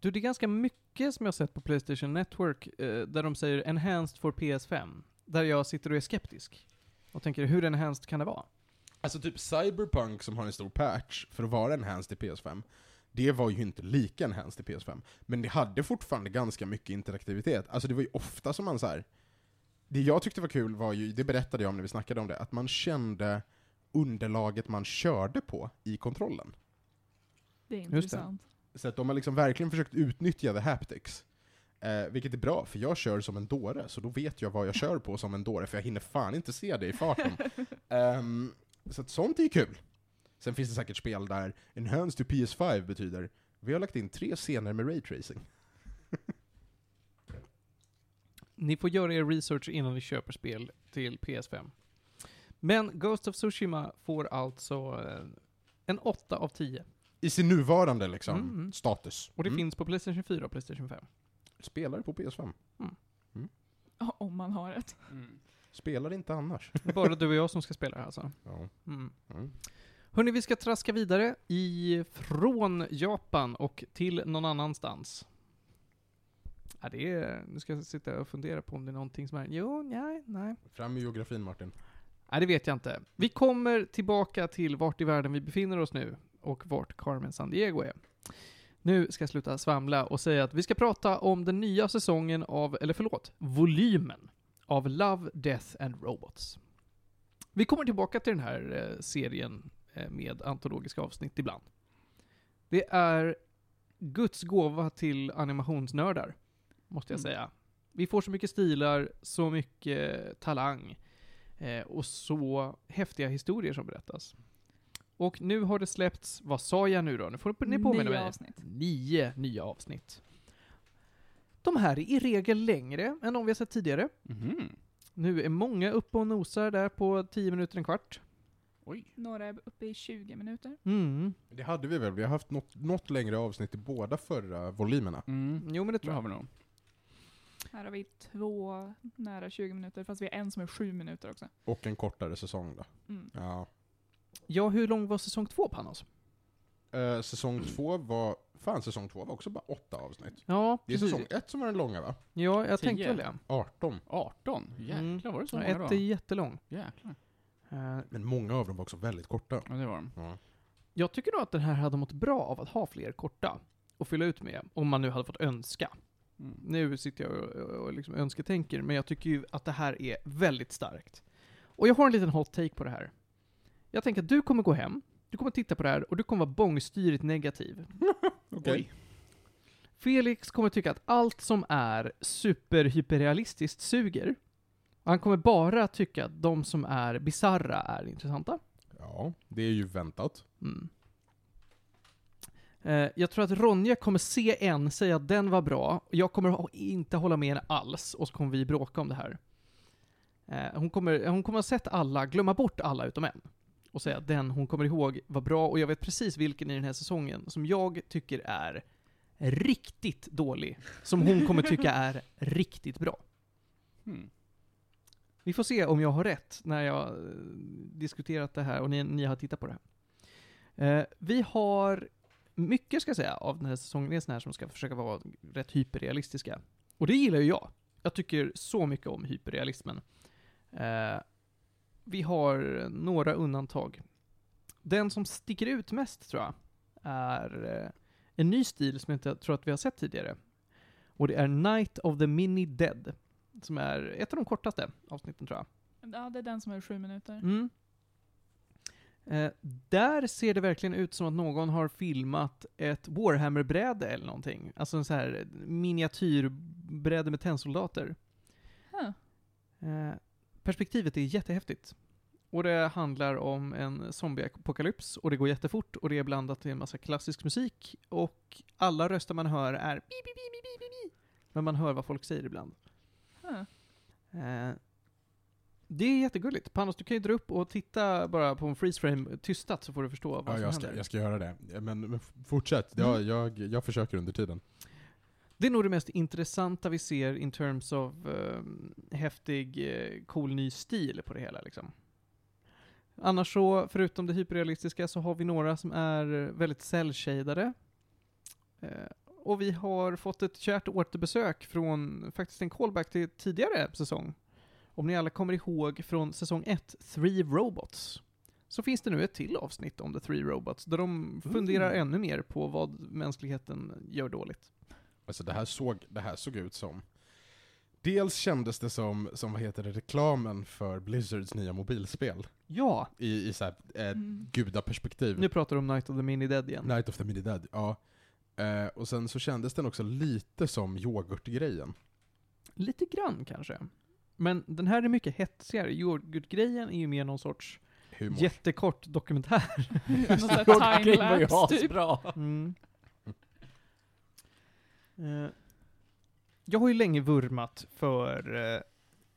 Du, det är ganska mycket som jag har sett på Playstation Network eh, där de säger 'enhanced for PS5' där jag sitter och är skeptisk. Och tänker, hur enhanced kan det vara? Alltså typ Cyberpunk som har en stor patch för att vara enhanced i PS5, det var ju inte lika enhanced i PS5. Men det hade fortfarande ganska mycket interaktivitet. Alltså det var ju ofta som man så här. Det jag tyckte var kul var ju, det berättade jag om när vi snackade om det, att man kände underlaget man körde på i kontrollen. Det är intressant. Så att de har liksom verkligen försökt utnyttja the haptics. Eh, vilket är bra, för jag kör som en dåre, så då vet jag vad jag kör på som en dåre, för jag hinner fan inte se det i farten. Ehm, så att sånt är ju kul. Sen finns det säkert spel där enhanced to PS5 betyder vi har lagt in tre scener med raytracing. Ni får göra er research innan ni köper spel till PS5. Men Ghost of Tsushima får alltså eh, en 8 av 10. I sin nuvarande liksom, Mm. status. Och det Mm. finns på Playstation 4 och Playstation 5. Spelar på PS5. Ja, Om man har ett. Spelar inte annars. Bara du och jag som ska spela alltså. Ja. Mm. Mm. Hörni, vi ska traska vidare ifrån Japan och till någon annanstans. Ja, det är... Nu ska jag sitta och fundera på om det är någonting som är... Jo, nej, nej. Fram med geografin Martin. Nej, det vet jag inte. Vi kommer tillbaka till vart i världen vi befinner oss nu och vart Carmen San Diego är. Nu ska jag sluta svamla och säga att vi ska prata om den nya säsongen av, eller förlåt, volymen av Love, Death and Robots. Vi kommer tillbaka till den här eh, serien eh, med antologiska avsnitt ibland. Det är Guds gåva till animationsnördar, måste jag Mm. säga. Vi får så mycket stilar, så mycket talang eh, och så häftiga historier som berättas. Och nu har det släppts, vad sa jag nu då? Nu får ni påminna Nio mig. avsnitt. Nio nya avsnitt. De här är i regel längre än de vi har sett tidigare. Mhm. Nu är många uppe och nosar där på 10 minuter, en kvart. Oj. Några är uppe i 20 minuter. Mm. Det hade vi väl, vi har haft något, något längre avsnitt i båda förra volymerna. Mm. Jo, men det Det tror har jag. vi nog. Här har vi två nära 20 minuter, fast vi har en som är 7 minuter också. Och en kortare säsong då. Mm. Ja. Ja, hur lång var säsong två, Panos? Eh, säsong två var, fan säsong två var också bara åtta avsnitt. Ja, Det är precis. säsong ett som var den långa va? Ja, jag Tio. tänkte väl det. 18. 18? Jäklar, Mm. var det så Ja, många ett då? är jättelång. Jäklar. Eh, Men många av dem var också väldigt korta. Ja, det var de. Ja. Jag tycker nog att den här hade mått bra av att ha fler korta och fylla ut med, om man nu hade fått önska. Mm. Nu sitter jag och, och liksom önsketänker, men jag tycker ju att det här är väldigt starkt. Och jag har en liten hot take på det här. Jag tänker att du kommer gå hem, du kommer titta på det här och du kommer vara bångstyrigt negativ. Okej. Felix kommer tycka att allt som är superhyperrealistiskt suger. Han kommer bara tycka att de som är bizarra är intressanta. Ja, det är ju väntat. Mm. Eh, jag tror att Ronja kommer se en, säga att den var bra, jag kommer ha- inte hålla med henne alls, och så kommer vi bråka om det här. Eh, hon, kommer, hon kommer ha sett alla, glömma bort alla utom en. Och säga att den hon kommer ihåg var bra, och jag vet precis vilken i den här säsongen som jag tycker är riktigt dålig. Som hon kommer tycka är riktigt bra. Mm. Vi får se om jag har rätt när jag eh, diskuterat det här och ni, ni har tittat på det här. Eh, vi har mycket, ska jag säga, av den här säsongen är här som ska försöka vara rätt hyperrealistiska. Och det gillar ju jag. Jag tycker så mycket om hyperrealismen. Eh, vi har några undantag. Den som sticker ut mest, tror jag, är eh, en ny stil som jag inte tror att vi har sett tidigare. Och det är Night of the Mini Dead. Som är ett av de kortaste avsnitten tror jag. Ja, det är den som är sju minuter. Mm. Eh, där ser det verkligen ut som att någon har filmat ett Warhammer-bräde eller någonting. Alltså en så här miniatyrbräde med tennsoldater. Huh. Eh, perspektivet är jättehäftigt. Och det handlar om en zombieapokalyps och det går jättefort och det är blandat med en massa klassisk musik och alla röster man hör är bi, bi, bi, bi, bi, bi, bi. Men man hör vad folk säger ibland. Huh. Eh, det är jättegulligt. Panos, du kan ju dra upp och titta bara på en freeze frame tystat så får du förstå vad Ja, som jag ska, händer. jag ska göra det. Men, fortsätt, jag, Mm. jag, jag försöker under tiden. Det är nog det mest intressanta vi ser in terms of eh, häftig, eh, cool ny stil på det hela liksom. Annars så, förutom det hyperrealistiska, så har vi några som är väldigt cell-shadade. Eh, och vi har fått ett kärt återbesök från faktiskt en callback till tidigare säsong. Om ni alla kommer ihåg från säsong 1, Three Robots. Så finns det nu ett till avsnitt om The Three Robots, där de funderar Mm. ännu mer på vad mänskligheten gör dåligt. Alltså det här såg, det här såg ut som... Dels kändes det som, som vad heter det, reklamen för Blizzards nya mobilspel. Ja, I, i så här, eh, Mm. gudaperspektiv. nu pratar du om Night of the Mini Dead igen. Night of the Mini Dead, ja. Eh, och sen så kändes den också lite som yoghurtgrejen. Lite grann kanske. Men den här är mycket hetsigare. Yoghurtgrejen är ju mer någon sorts Humor. jättekort dokumentär. Någon sån här timelapse typ. Mm. Eh, jag har ju länge vurmat för eh,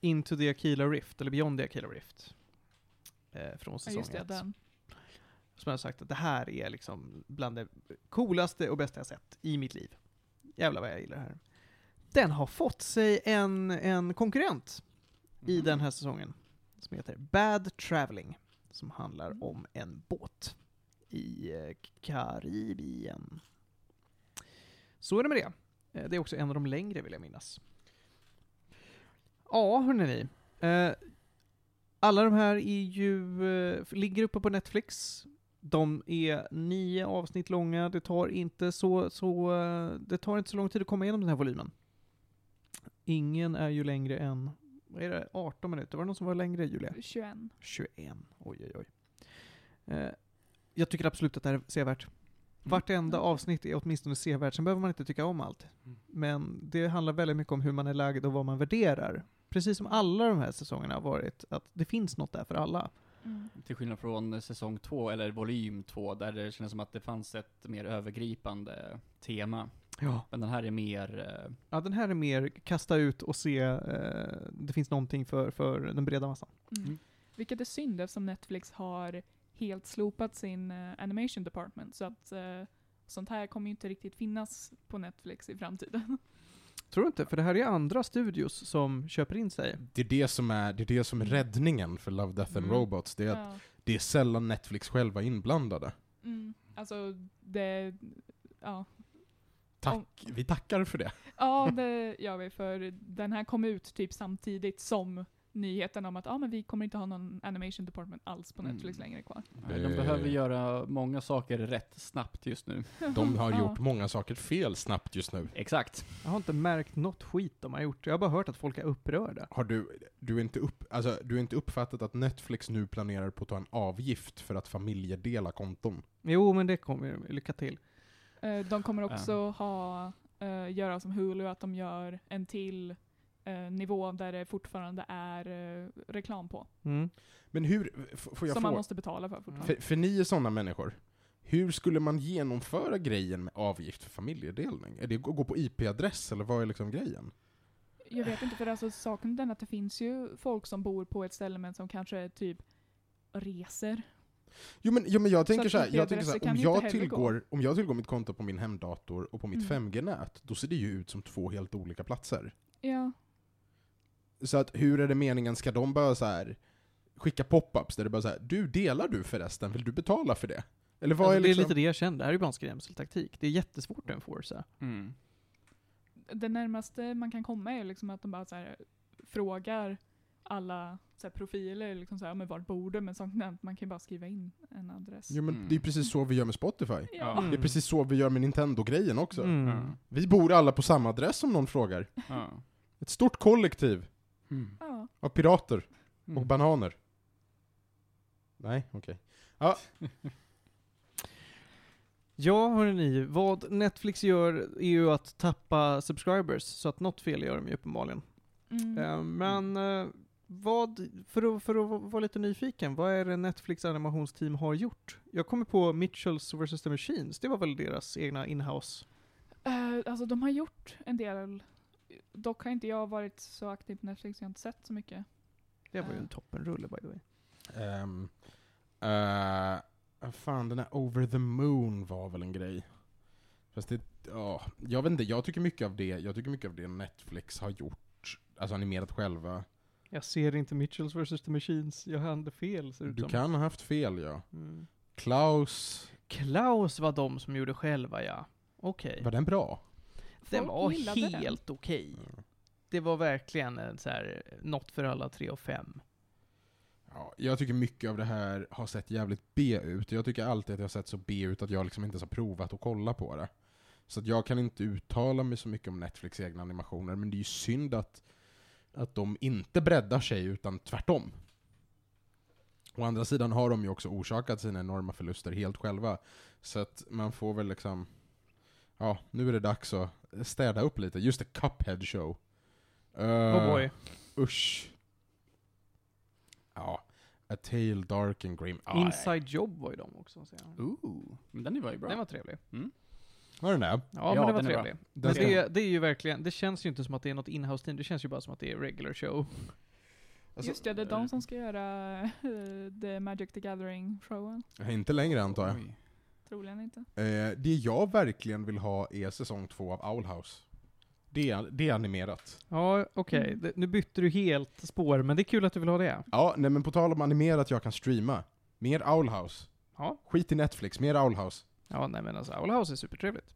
Into the Aquila Rift, eller Beyond the Aquila Rift. Eh, från Ja, säsong just det, den. Som jag har sagt att det här är liksom bland det coolaste och bästa jag sett i mitt liv. Jävlar vad jag gillar det här. Den har fått sig en, en konkurrent i den här säsongen. Som heter Bad Traveling. Som handlar om en båt i Karibien. Så är det med det. Eh, Det är också en av de längre vill jag minnas. Ja, hörni. Eh, alla de här är ju, eh, ligger uppe på Netflix. De är nio avsnitt långa, det tar inte så, så, det tar inte så lång tid att komma igenom den här volymen. Ingen är ju längre än, vad är det, 18 minuter? Var det någon som var längre, Julia? 21. 21. Oj, oj, oj. Jag tycker absolut att det här är sevärt. Vartenda Mm. avsnitt är åtminstone sevärt, sen behöver man inte tycka om allt. Mm. Men det handlar väldigt mycket om hur man är lagd och vad man värderar. Precis som alla de här säsongerna har varit, att det finns något där för alla. Mm. Till skillnad från säsong två, eller volym två, där det kändes som att det fanns ett mer övergripande tema. Ja. Men den här är mer, eh, Ja, den här är mer kasta ut och se, eh, det finns någonting för, för den breda massan. Mm. Mm. Vilket är synd eftersom Netflix har helt slopat sin eh, animation department. Så att eh, sånt här kommer ju inte riktigt finnas på Netflix i framtiden. Tror du inte? För det här är andra studios som köper in sig. Det är det som är, det är, det som är räddningen för Love, Death and Mm. Robots. Det är att ja. det är sällan Netflix själva inblandade. mm. Alltså, det... Ja. Tack, vi tackar för det. ja, det gör vi. För den här kom ut typ samtidigt som nyheten om att ah, men vi kommer inte ha någon animation department alls på Netflix Mm. längre kvar. nej, de behöver göra många saker rätt snabbt just nu. De har Ja. gjort många saker fel snabbt just nu. Exakt. Jag har inte märkt något skit de har gjort. Jag har bara hört att folk är upprörda. Har du, du, är inte upp, alltså, du är inte uppfattat att Netflix nu planerar på att ta en avgift för att familjedela konton? Jo, men det kommer lycka till. Eh, De kommer också ha, eh, göra som Hulu, att de gör en till eh, nivå där det fortfarande är eh, reklam på. Mm. Men hur, f- får jag Som man fråga? måste betala för fortfarande. För, för ni är sådana människor. Hur skulle man genomföra grejen med avgift för familjedelning? Är det att gå på IP-adress eller vad är liksom grejen? Jag vet inte, för alltså saken är den att det finns ju folk som bor på ett ställe men som kanske typ reser. Jo men, jo, men jag tänker att så här, jag tänker så här kan om, ju jag heller tillgår, om jag tillgår mitt konto på min hemdator och på mitt Mm. 5G-nät, då ser det ju ut som två helt olika platser. Ja. Så att hur är det meningen, ska de bara så här skicka pop-ups där det bara så här, du delar du förresten, vill du betala för det? Eller vad Alltså, är Det är liksom... lite det jag kände. Det här är ju bara en skrämseltaktik. Det är jättesvårt att enforca. Mm. Det närmaste man kan komma är liksom att de bara så här, frågar alla så här, profiler, liksom så här, men vart bor du? Men sånt man kan ju bara skriva in en adress. Jo men Mm. det är precis så vi gör med Spotify. Ja. Mm. Det är precis så vi gör med Nintendo-grejen också. Mm. Vi bor alla på samma adress om någon frågar. Ja. Ett stort kollektiv Mm. Ja. av pirater och Mm. bananer. Nej, okej. Ja, Ja, hörni, vad Netflix gör är ju att tappa subscribers, så att något fel gör de ju uppenbarligen. Mm. Eh, men eh, vad, för att, för att vara lite nyfiken, vad är det Netflix animationsteam har gjort? Jag kommer på Mitchells vs. The Machines, det var väl deras egna inhouse? Eh, alltså de har gjort en del. Dock har inte jag varit så aktiv på Netflix, jag har inte sett så mycket. Det var ju en toppenrulle by the way. Um, fan, den här Over the Moon var väl en grej. Fast det, ja, jag vet inte, jag tycker mycket av det, jag tycker mycket av det Netflix har gjort, alltså animerat själva. Jag ser inte Mitchells vs. The Machines, jag hade fel ser det Du som. kan ha haft fel ja. Mm. Klaus, Klaus var de som gjorde själva ja. Okej. var den bra? Den Folk var gillade den. helt okej. Det var verkligen en så här, något för alla tre och fem. Ja, jag tycker mycket av det här har sett jävligt B ut. Jag tycker alltid att det har sett så B ut att jag liksom inte ens har provat att kolla på det. Så att jag kan inte uttala mig så mycket om Netflix egna animationer, men det är ju synd att, att de inte breddar sig, utan tvärtom. Å andra sidan har de ju också orsakat sina enorma förluster helt själva. Så att man får väl liksom... Ja, nu är det dags att städa upp lite. Just det, Cuphead show. Uh, oh boy. Usch. Ja. A Tale Dark and Grim. Ja, Inside Job var ju de också. Så jag. Ooh, men den var ju bra. Den var trevlig. Var den där? Ja, Ja, men den var trevlig. Den Men det, det är ju verkligen, det känns ju inte som att det är något inhouse-team, det känns ju bara som att det är regular show. Alltså, Just det, det är de som ska göra eh, The Magic the Gathering-showen. Inte längre antar jag. Oj. Troligen inte. Eh, det jag verkligen vill ha är säsong två av Owl House. Det är, det är animerat. Ja, okej. Mm. Det- Nu bytte du helt spår, men det är kul att du vill ha det. Ja, nej men på tal om animerat jag kan streama. Mer Owl House. Ja. Skit i Netflix, mer Owl House. Ja, nej men alltså, Owl House är supertrevligt.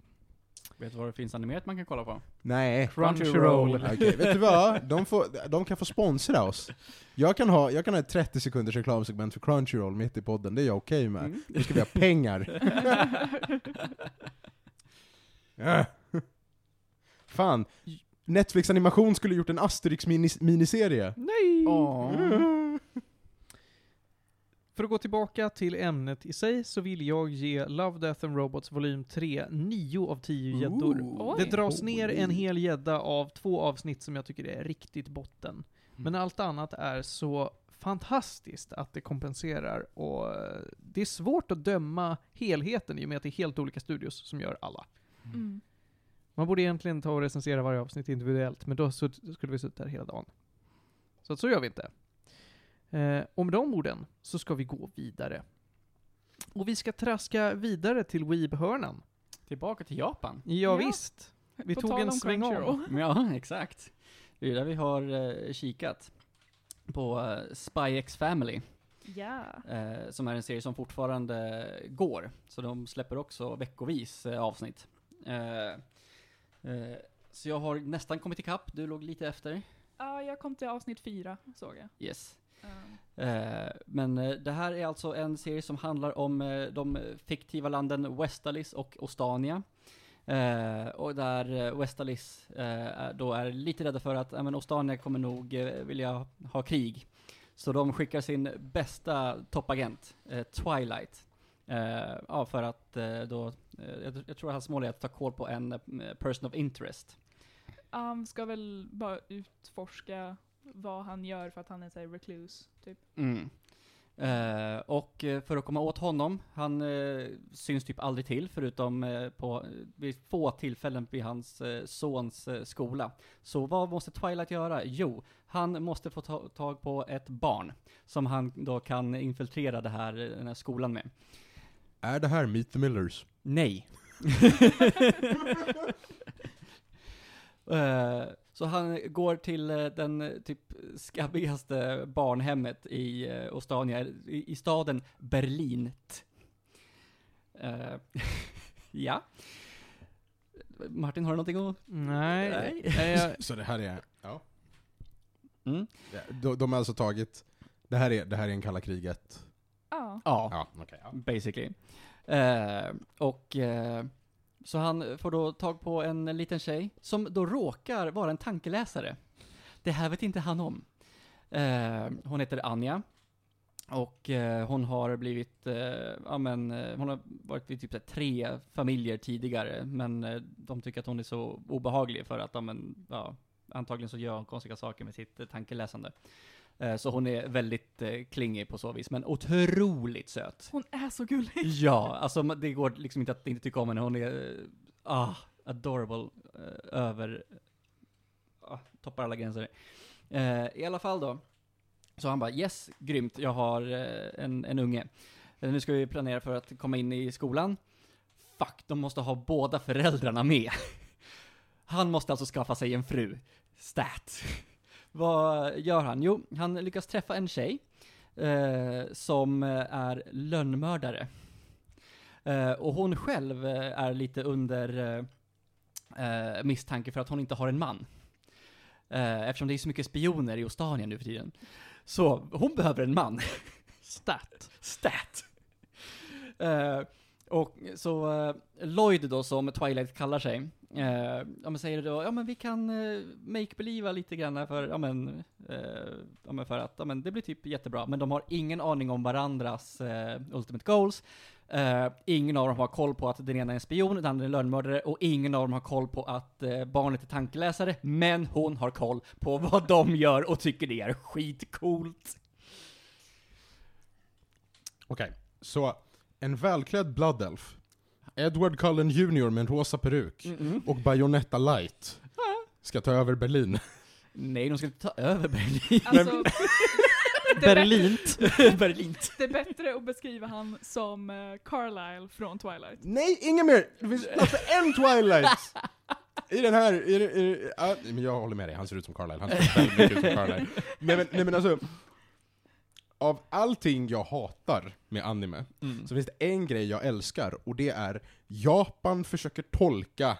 Vet du vad det finns animerat man kan kolla på? Nej. Crunchyroll. Okej, vet du vad? De, får, de kan få sponsra oss. Jag kan ha, jag kan ha ett 30 sekunders reklamsegment för Crunchyroll mitt i podden, det är jag okej med. Mm. Nu ska vi ha pengar. Äh. Fan. Netflix animation skulle gjort en Asterix minis- miniserie. Nej! Åh. För att gå tillbaka till ämnet i sig så vill jag ge Love, Death and Robots volym 3 9 av 10 gäddor. Det dras ner en hel gädda av två avsnitt som jag tycker är riktigt botten. Men allt annat är så fantastiskt att det kompenserar och eh, det är svårt att döma helheten i och med att det är helt olika studios som gör alla. Mm. Man borde egentligen ta och recensera varje avsnitt individuellt, men då skulle vi suttit här hela dagen. Så att så gör vi inte. Eh, och med de orden så ska vi gå vidare. Och vi ska traska vidare till Weeb-hörnan. Tillbaka till Japan. Ja, Ja. visst. Vi På tog en sväng om. Ja, exakt. Det är där vi har eh, kikat. På eh, Spy X Family. Ja. Eh, som är en serie som fortfarande går. Så de släpper också veckovis eh, avsnitt. Eh, eh, så jag har nästan kommit ikapp, du låg lite efter. Ja, jag kom till avsnitt fyra, såg jag. Yes. Um, Eh, men eh, det här är alltså en serie som handlar om eh, de fiktiva landen Westalis och Ostania. Eh, och där eh, Westalis eh, då är lite rädda för att men Ostania kommer nog vilja ha krig. Så de skickar sin bästa toppagent, Twilight. Ja, för att då, jag, jag tror att hans mål är att ta koll på en person of interest. Um, ska väl bara utforska vad han gör för att han är såhär recluse, typ. Mm. Eh, och eh, för att komma åt honom, han eh, syns typ aldrig till förutom eh, på, vid få tillfällen vid hans eh, sons eh, skola. Så vad måste Twilight göra? Jo, han måste få ta tag på ett barn som han då kan infiltrera det här, eh, den här skolan med. Är det här Meet the Millers? Nej. Eh, så han går till eh, den eh, typ skabbigaste barnhemmet i Ostania, i, staden Berlin. Ja. Martin, har du någonting att... Nej. Nej. Så det här är, ja. Mm. De, de har alltså tagit, det här är, det här är en kalla kriget. Ja. Ja, Ja, okej. ja. basically. Och så han får då tag på en liten tjej som då råkar vara en tankeläsare. Det här vet inte han om. Eh, hon heter Anja. Och eh, hon har blivit, eh, ja men, eh, hon har varit i typ så här tre familjer tidigare, men eh, de tycker att hon är så obehaglig för att, ja men, ja, antagligen så gör hon konstiga saker med sitt eh, tankeläsande. Eh, så hon är väldigt eh, klingig på så vis, men otroligt söt. Hon är så gullig. Ja, alltså det går liksom inte att inte tycka om henne. Hon är, eh, ah, adorable, över, ah, toppar alla gränser. Eh, I alla fall då, så han bara yes, grymt, jag har en, en unge. Nu ska vi planera för att komma in i skolan. Fuck, de måste ha båda föräldrarna med. Han måste alltså skaffa sig en fru. Stat. Vad gör han? Jo, han lyckas träffa en tjej eh, som eh, är lönnmördare. Eh, och hon själv eh, är lite under eh, eh, misstanke för att hon inte har en man. Eftersom det är så mycket spioner i Ostanien nu för tiden. Så hon behöver en man. Stat. Stat. Och så Lloyd då, som Twilight kallar sig, eh, ja men säger då, ja men vi kan eh, make-believa lite grann för, ja men, eh, ja men för att, ja men det blir typ jättebra, men de har ingen aning om varandras eh, ultimate goals. Eh, ingen av dem har koll på att den ena är en spion, den andra är en lönnmördare, och ingen av dem har koll på att eh, barnet är tankeläsare, men hon har koll på vad de gör och tycker det är skitcoolt. Okej, så en välklädd Blood Elf, Edward Cullen Jr med en rosa peruk och Bayonetta Light ska ta över Berlin. Nej, de ska inte ta över Berlin. Alltså, det, är Berlint. Berlin. det är bättre att beskriva han som eh, Carlisle från Twilight. Nej, inget mer! Det finns plats för en Twilight! I den här, i, i, i, ja, men jag håller med dig, han ser ut som Carlisle, han ser väldigt mycket ut som Carlisle. Nej men, nej men alltså, av allting jag hatar med anime, Mm. så finns det en grej jag älskar, och det är Japan försöker tolka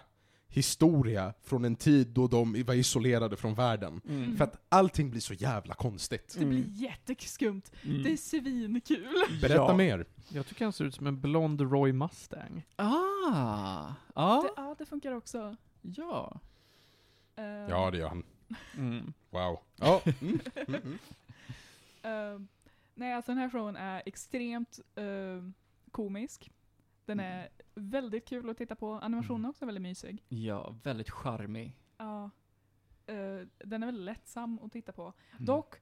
historia från en tid då de var isolerade från världen. Mm. För att allting blir så jävla konstigt. Det blir jätteskumt. Mm. Det är svinkul. Berätta Ja. mer. Jag tycker han ser ut som en blond Roy Mustang. Ah! Ja. Det, ja, det funkar också. Ja. Eh, Ja, det gör han. Mm. Wow. Ja. Mm. Mm, mm. eh, nej, alltså den här showen är extremt eh, komisk. Den Mm. är väldigt kul att titta på. Animationen är också väldigt mysig. Ja, väldigt charmig. Ja. Eh, den är väldigt lättsam att titta på. Mm. Dock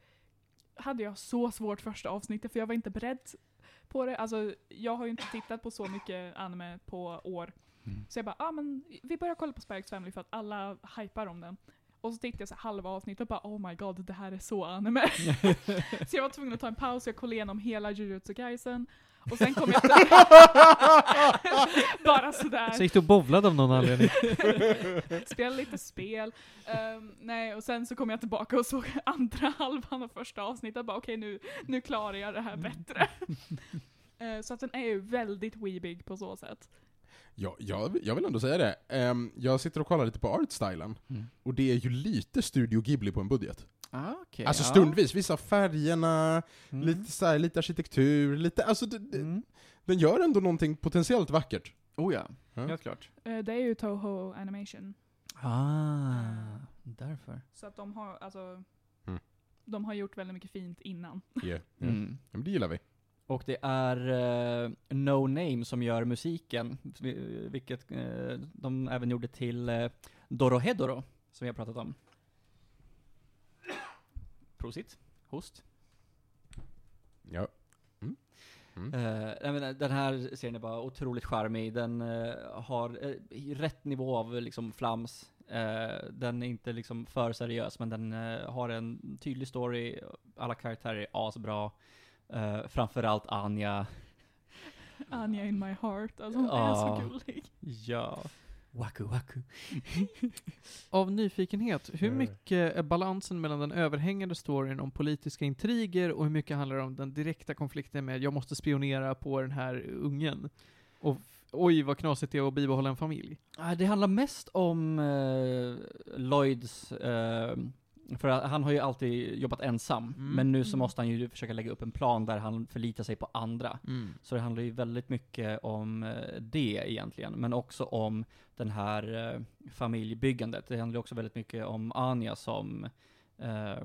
hade jag så svårt första avsnittet för jag var inte beredd på det. Alltså, jag har ju inte tittat på så mycket anime på år. Mm. Så jag bara, ah, men vi börjar kolla på X Family för att alla hypar om den. Och så tittade jag så halva avsnittet och bara oh my god, det här är så anime. så jag var tvungen att ta en paus, jag kollade igenom hela Jujutsu Kaisen. Och sen kom jag Bara sådär. Så gick du och bowlade av någon anledning. Spela lite spel. Ehm, nej, och sen så kom jag tillbaka och såg andra halvan av första avsnittet och bara okej nu, nu klarar jag det här bättre. Eh, så att den är ju väldigt weebig på så sätt. Ja, jag, jag vill ändå säga det. Ehm, jag sitter och kollar lite på artstylen, Mm. och det är ju lite Studio Ghibli på en budget. Ah, okej. Alltså ja. stundvis, vissa färgerna, Mm. lite, så här, lite arkitektur, lite, alltså det, det, Mm. den gör ändå någonting potentiellt vackert. Oh ja, Ja. helt klart. Eh, det är ju Toho Animation. Ah, därför. Så att de har, alltså, Mm. de har gjort väldigt mycket fint innan. Yeah. Mm. Ja, men det gillar vi. Och det är eh, No Name som gör musiken, vi- vilket eh, de även gjorde till uh, Dorohedoro, som vi har pratat om. Prosit. Host. Ja. Mm. Mm. Eh, menar, den här serien är bara otroligt charmig, den eh, har eh, rätt nivå av liksom flams. Eh, den är inte liksom för seriös, men den eh, har en tydlig story, alla karaktärer är asbra. Uh, framförallt Anja. Anja in my heart, alltså hon är så gullig. Ja. Waku waku. Av nyfikenhet, hur mycket är balansen mellan den överhängande storyn om politiska intriger och hur mycket handlar det om den direkta konflikten med jag måste spionera på den här ungen? Och oj vad knasigt det är att bibehålla en familj. Det handlar mest om eh, Lloyds eh, För att han har ju alltid jobbat ensam, Mm. men nu så Mm. måste han ju försöka lägga upp en plan där han förlitar sig på andra. Mm. Så det handlar ju väldigt mycket om eh, det egentligen, men också om den här eh, familjebyggandet. Det handlar ju också väldigt mycket om Anja som eh,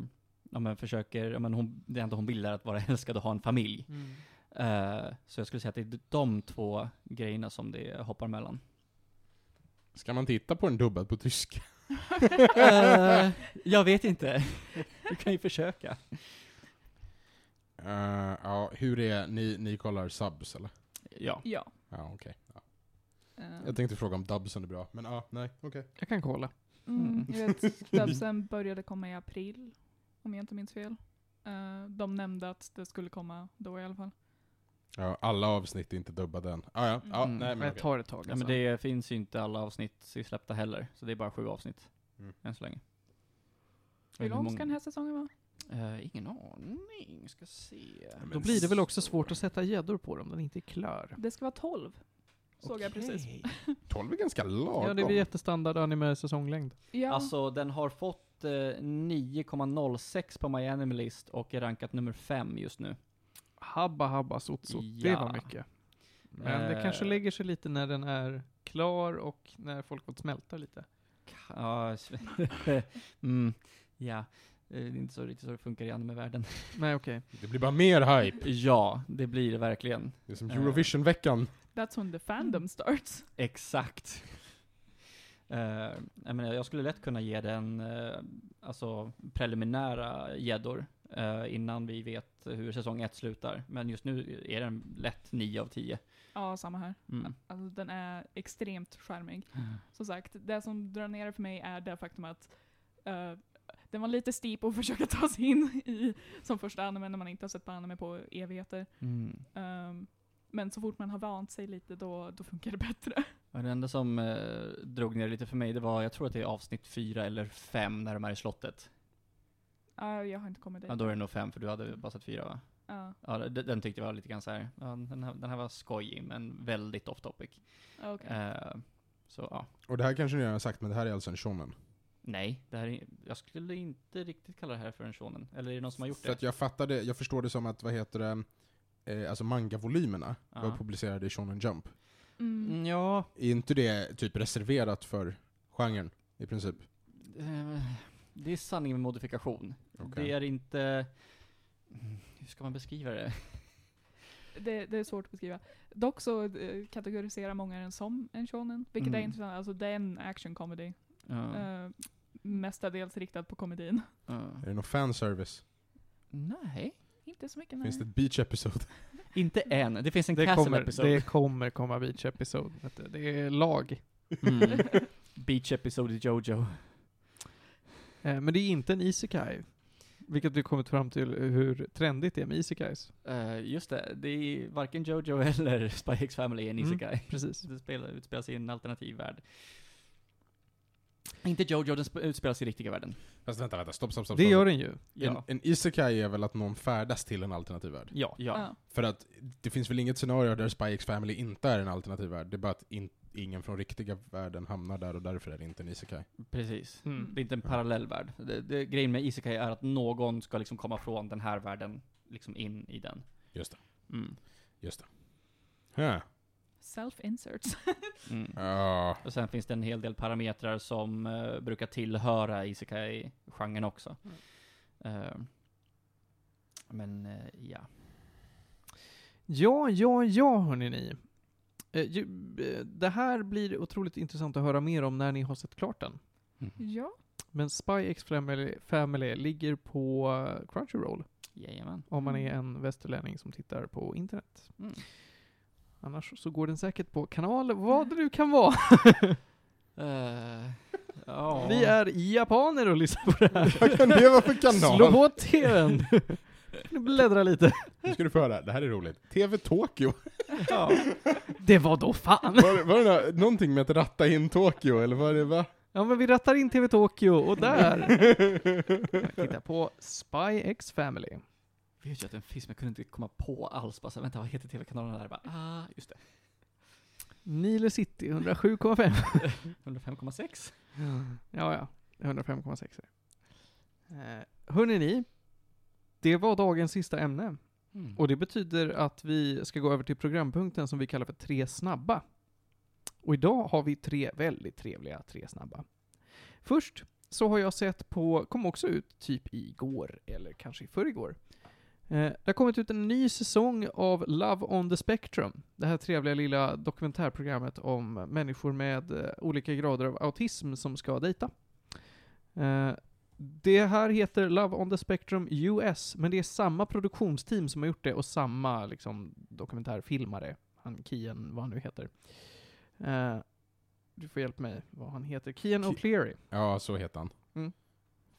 ja, men försöker, ja, men hon, det enda hon vill är att vara älskad och ha en familj. Mm. Eh, så jag skulle säga att det är de två grejerna som det hoppar mellan. Ska man titta på en dubbad på tyska? Eh, jag vet inte. Du kan ju försöka. Eh, ja, hur är, ni, ni kollar subs eller? Ja. Ja. Ja, okej. Ja. Eh, Jag tänkte fråga om dubsen är bra, men ja, nej, okej. Jag kan kolla. Mm, jag vet, dubsen började komma i april, om jag inte minns fel. Eh, de nämnde att det skulle komma då i alla fall. Ja, alla avsnitt är inte dubbade än. Ah, ja, ja, Mm. nej men okej. det tar ett tag ja, alltså. men det finns ju inte alla avsnitt släppta heller, så det är bara sju avsnitt. Mm. Än så länge. Hur lång ska den här säsongen vara? Eh, ingen aning, ska se. men Då blir det väl också svårt att sätta gäddor på dem, den inte är klar. Det ska vara 12. Såg jag precis. Okej. 12 är ganska lagom. Ja, det är väl jättestandard anime-säsonglängd. Ja. Alltså, den har fått eh, 9,06 på My Anime List och är rankat nummer 5 just nu. Habba habba sotsot, det Ja. var mycket. Men det Eh. kanske lägger sig lite när den är klar och när folk fått smälta lite. Ja, mm, ja. Eh, Det är inte så riktigt så det funkar i anime-världen. Nej okej. Det blir bara mer hype. Ja, det blir det verkligen. Det är som Eh. Eurovision-veckan. That's when the fandom starts. Exakt. Uh, jag, menar, jag skulle lätt kunna ge den eh, alltså preliminära gäddor eh, innan vi vet hur säsong 1 slutar. Men just nu är den lätt 9 av 10. Ja, samma här. Mm. Alltså, den är extremt charmig. Som sagt, det som drar ner det för mig är det faktum att eh, den var lite steep att försöka ta sig in i som första anime när man inte har sett på anime på evigheter. Mm. Ehm, men så fort man har vant sig lite då, då funkar det bättre. Och det enda som eh, drog ner lite för mig, det var, jag tror att det är avsnitt 4 eller 5 när de är i slottet. Ja, jag har inte kommit dit. Ja, då är det nog 5 för du hade bara sett 4 va? Ja, Ja, den, den tyckte jag var lite grann så här. Ja, den, här, den här var skojig, men väldigt off topic. okej. Eh, så ja. Och det här kanske ni redan har sagt, men det här är alltså en shonen. Nej, det här är, jag skulle inte riktigt kalla det här för en shonen. Eller är det någon som har gjort För det? att jag fattade, jag förstår det som att, vad heter det, eh, alltså manga-volymerna var Ja. publicerade i Shonen Jump. Mm. Mm, Ja, Är inte det typ reserverat för genren, i princip? eh, det är sanning med modifikation. Okej. Det är inte... Hur ska man beskriva det? Det, det är svårt att beskriva. Dock så eh, kategoriserar många den som en shonen, vilket är Mm. intressant. Alltså det är en action comedy. Ja, Uh, mestadels riktad på komedin. ja. Är det någon fanservice? Nej, Inte så mycket Finns det nej. ett beach episode? inte än. Det finns en Det castle kommer, episode. det kommer komma beach episode. Det är lag. Mm. Beach episode i Jojo. Eh, men det är inte en isekai. Vilket vi kommit fram till hur trendigt det är med isekais. Eh, just det, det är varken Jojo eller Spy X Family är en Mm. isekai. Precis. Det spelar, utspelar sig i en alternativ värld. Inte Jojo, den sp- utspelar sig i riktiga världen. Fast vänta, vänta, stopp, stopp, stopp. Det gör den ju. En, Ja. en isekai är väl att någon färdas till en alternativ värld? Ja. ja. Ja. För att det finns väl inget scenario där Spy X Family inte är en alternativ värld, det är bara att in, ingen från riktiga världen hamnar där och därför är det inte en isekai. Precis. Mm. Det är inte en parallell värld. Det, det, grejen med Isekai är att någon ska liksom komma från den här världen, liksom in i den. Just det. Mm. Just det. Huh. Self-inserts. Mm. Ja. Och sen finns det en hel del parametrar som eh, brukar tillhöra Isekai-genren också. Eh, men, eh, ja. Ja, ja, ja hörni ni. Eh, eh, det här blir otroligt intressant att höra mer om när ni har sett klart den. ja. Men Spy X Family, Family ligger på Crunchyroll. Jajamän. Om man är Mm. en västerlänning som tittar på internet. Mm. Annars så går den säkert på kanal, vad det nu kan vara. Eh, ja. Vi är japaner och lyssnar på det här. Vad kan det vara för Slå kanal? på tvn! Bläddra lite. Nu ska du få höra, det här är roligt. TV Tokyo. ja. Det var då fan! Var det, var det nå- någonting med att ratta in Tokyo, eller vad det va? Ja men vi rattar in TV Tokyo, och där kan vi titta på Spy X Family. Jag vet ju att den finns, men jag kunde inte komma på alls. Bara så, vänta, vad heter tv-kanalen där? Bara, ah, just det. Nile City 107,5. 105,6? Ja, ja. 105,6 är det. Eh, ni, det var dagens sista ämne. Mm. Och det betyder att vi ska gå över till programpunkten som vi kallar för Tre snabba. Och idag har vi tre väldigt trevliga Tre snabba. Först så har jag sett på, kom också ut typ igår, eller kanske i förrgår. Eh, det har kommit ut en ny säsong av Love on the Spectrum. Det här trevliga lilla dokumentärprogrammet om människor med eh, olika grader av autism som ska dejta. Eh, det här heter Love on the Spectrum US, men det är samma produktionsteam som har gjort det och samma liksom, dokumentärfilmare. Han Kian, vad han nu heter. Eh, du får hjälpa mig vad han heter. Kian Ki- O'Cleary. Ja, så heter han. Mm.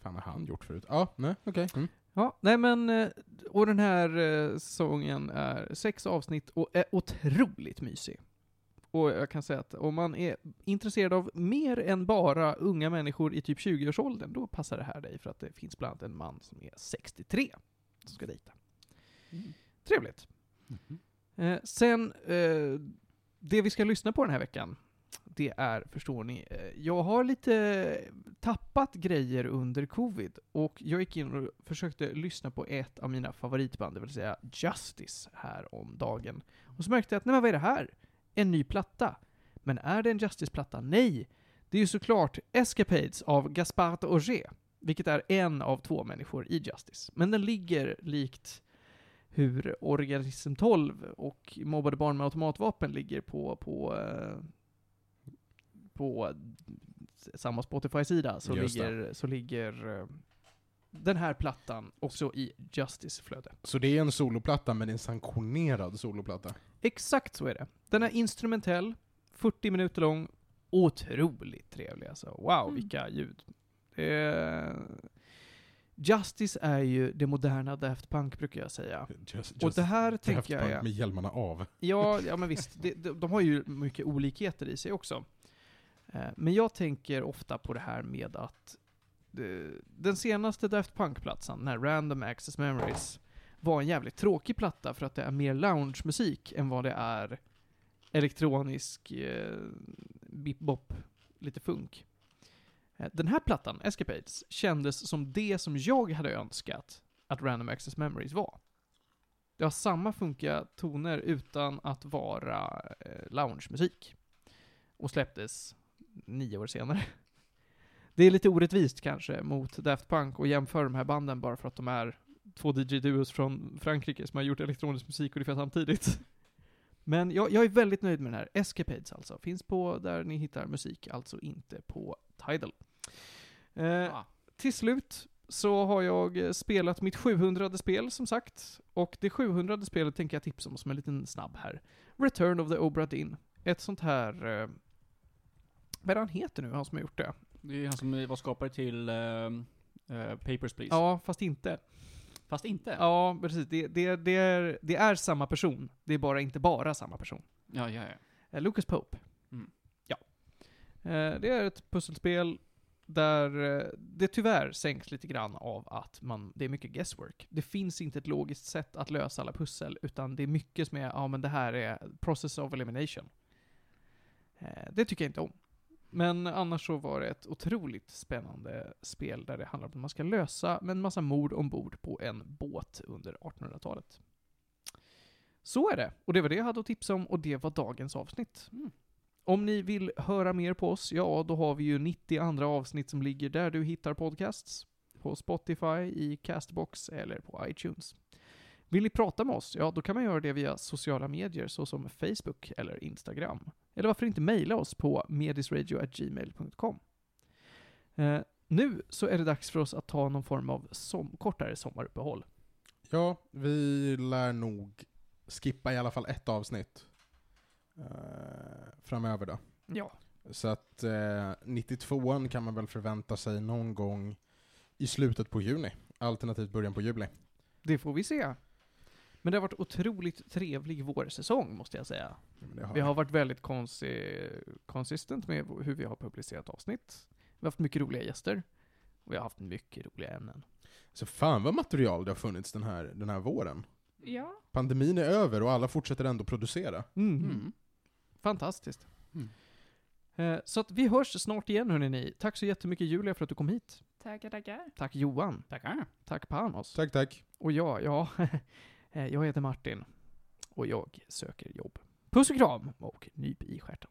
fan har han gjort förut? Ja, nej, okej. Mm. Ja, nej men, eh, och den här eh, säsongen är sex avsnitt och är otroligt mysig. Och jag kan säga att om man är intresserad av mer än bara unga människor i typ 20-årsåldern, då passar det här dig för att det finns bland annat en man som är 63 som ska dejta. Mm. Trevligt. Mhm. Eh, sen, eh, det vi ska lyssna på den här veckan, det är, förstår ni, eh, jag har lite tappat grejer under covid och jag gick in och försökte lyssna på ett av mina favoritband, det vill säga Justice, här om dagen. Och så märkte jag att, nej men vad är det här? En ny platta. Men är det en Justice-platta? Nej! Det är ju såklart Escapades av Gaspard Auger, vilket är en av två människor i Justice. Men den ligger likt hur Organism 12 och Mobbade barn med automatvapen ligger på, på, eh, på samma Spotify-sida, så Just det. ligger, så ligger eh, den här plattan också i Justice-flödet. Så det är en soloplatta, men en sanktionerad soloplatta? Exakt så är det. Den är instrumentell, 40 minuter lång, otroligt trevlig alltså. Wow, Mm. vilka ljud. Eh, Justice är ju det moderna Daft Punk brukar jag säga. Just, Och det här Daft tänker jag Punk är... med hjälmarna av. Ja, ja men visst. De, de, de har ju mycket olikheter i sig också. Eh, Men jag tänker ofta på det här med att den senaste Daft Punk-plattan, den här Random Access Memories, var en jävligt tråkig platta för att det är mer lounge-musik än vad det är elektronisk eh, bip-bop, lite funk. Eh, den här plattan, Escapades, kändes som det som jag hade önskat att Random Access Memories var. Det har samma funkiga toner utan att vara eh, lounge-musik. Och släpptes nio år senare. Det är lite orättvist kanske mot Daft Punk att jämföra de här banden bara för att de är två DJ-duos från Frankrike som har gjort elektronisk musik ungefär samtidigt. Men jag, jag är väldigt nöjd med den här. Escapades alltså. Finns på där ni hittar musik, alltså inte på Tidal. Eh, Ah. till slut så har jag spelat mitt 700 spel som sagt. Och det 700 spelet tänker jag tipsa om som en liten snabb här. Return of the Obra Dinn. Ett sånt här... Eh, vad är han heter nu, han som har gjort det? Det är han som var skapare till ehm, eh, Papers, Please. Ja, fast inte. Fast inte? Ja, precis. Det, det, det, är, det är samma person. Det är bara inte bara samma person. Ja, ja, ja. Eh, Lucas Pope. Mm. Ja. Eh, det är ett pusselspel där det tyvärr sänks lite grann av att man, det är mycket guesswork. Det finns inte ett logiskt sätt att lösa alla pussel, utan det är mycket som är, ja men det här är process of elimination. Det tycker jag inte om. Men annars så var det ett otroligt spännande spel där det handlar om att man ska lösa med en massa mord ombord på en båt under 1800-talet. Så är det. Och det var det jag hade att tipsa om och det var dagens avsnitt. Mm. Om ni vill höra mer på oss, ja då har vi ju 90 andra avsnitt som ligger där du hittar podcasts. På Spotify, i Castbox eller på iTunes. Vill ni prata med oss? Ja, då kan man göra det via sociala medier såsom Facebook eller Instagram. Eller varför inte mejla oss på medisradio.gmail.com. Eh, nu så är det dags för oss att ta någon form av som kortare sommaruppehåll. Ja, vi lär nog skippa i alla fall ett avsnitt eh, framöver då. Ja. Så att eh, 92an kan man väl förvänta sig någon gång i slutet på juni, alternativt början på juli. Det får vi se. Men det har varit otroligt trevlig vårsäsong, måste jag säga. Det Vi har varit väldigt konsi- consistent med hur vi har publicerat avsnitt. Vi har haft mycket roliga gäster. Och vi har haft mycket roliga ämnen. Så fan vad material det har funnits den här, den här våren. Ja. Pandemin är över och alla fortsätter ändå producera. Mm. Fantastiskt. Mm. Eh, Så att vi hörs snart igen hörni ni. Tack så jättemycket Julia för att du kom hit. Tackar, tackar. Tack Johan. Tackar. Tack Panos. Tack, tack. Och jag, ja, Eh, jag heter Martin. Och jag söker jobb. Puss och kram och nyp i stjärten.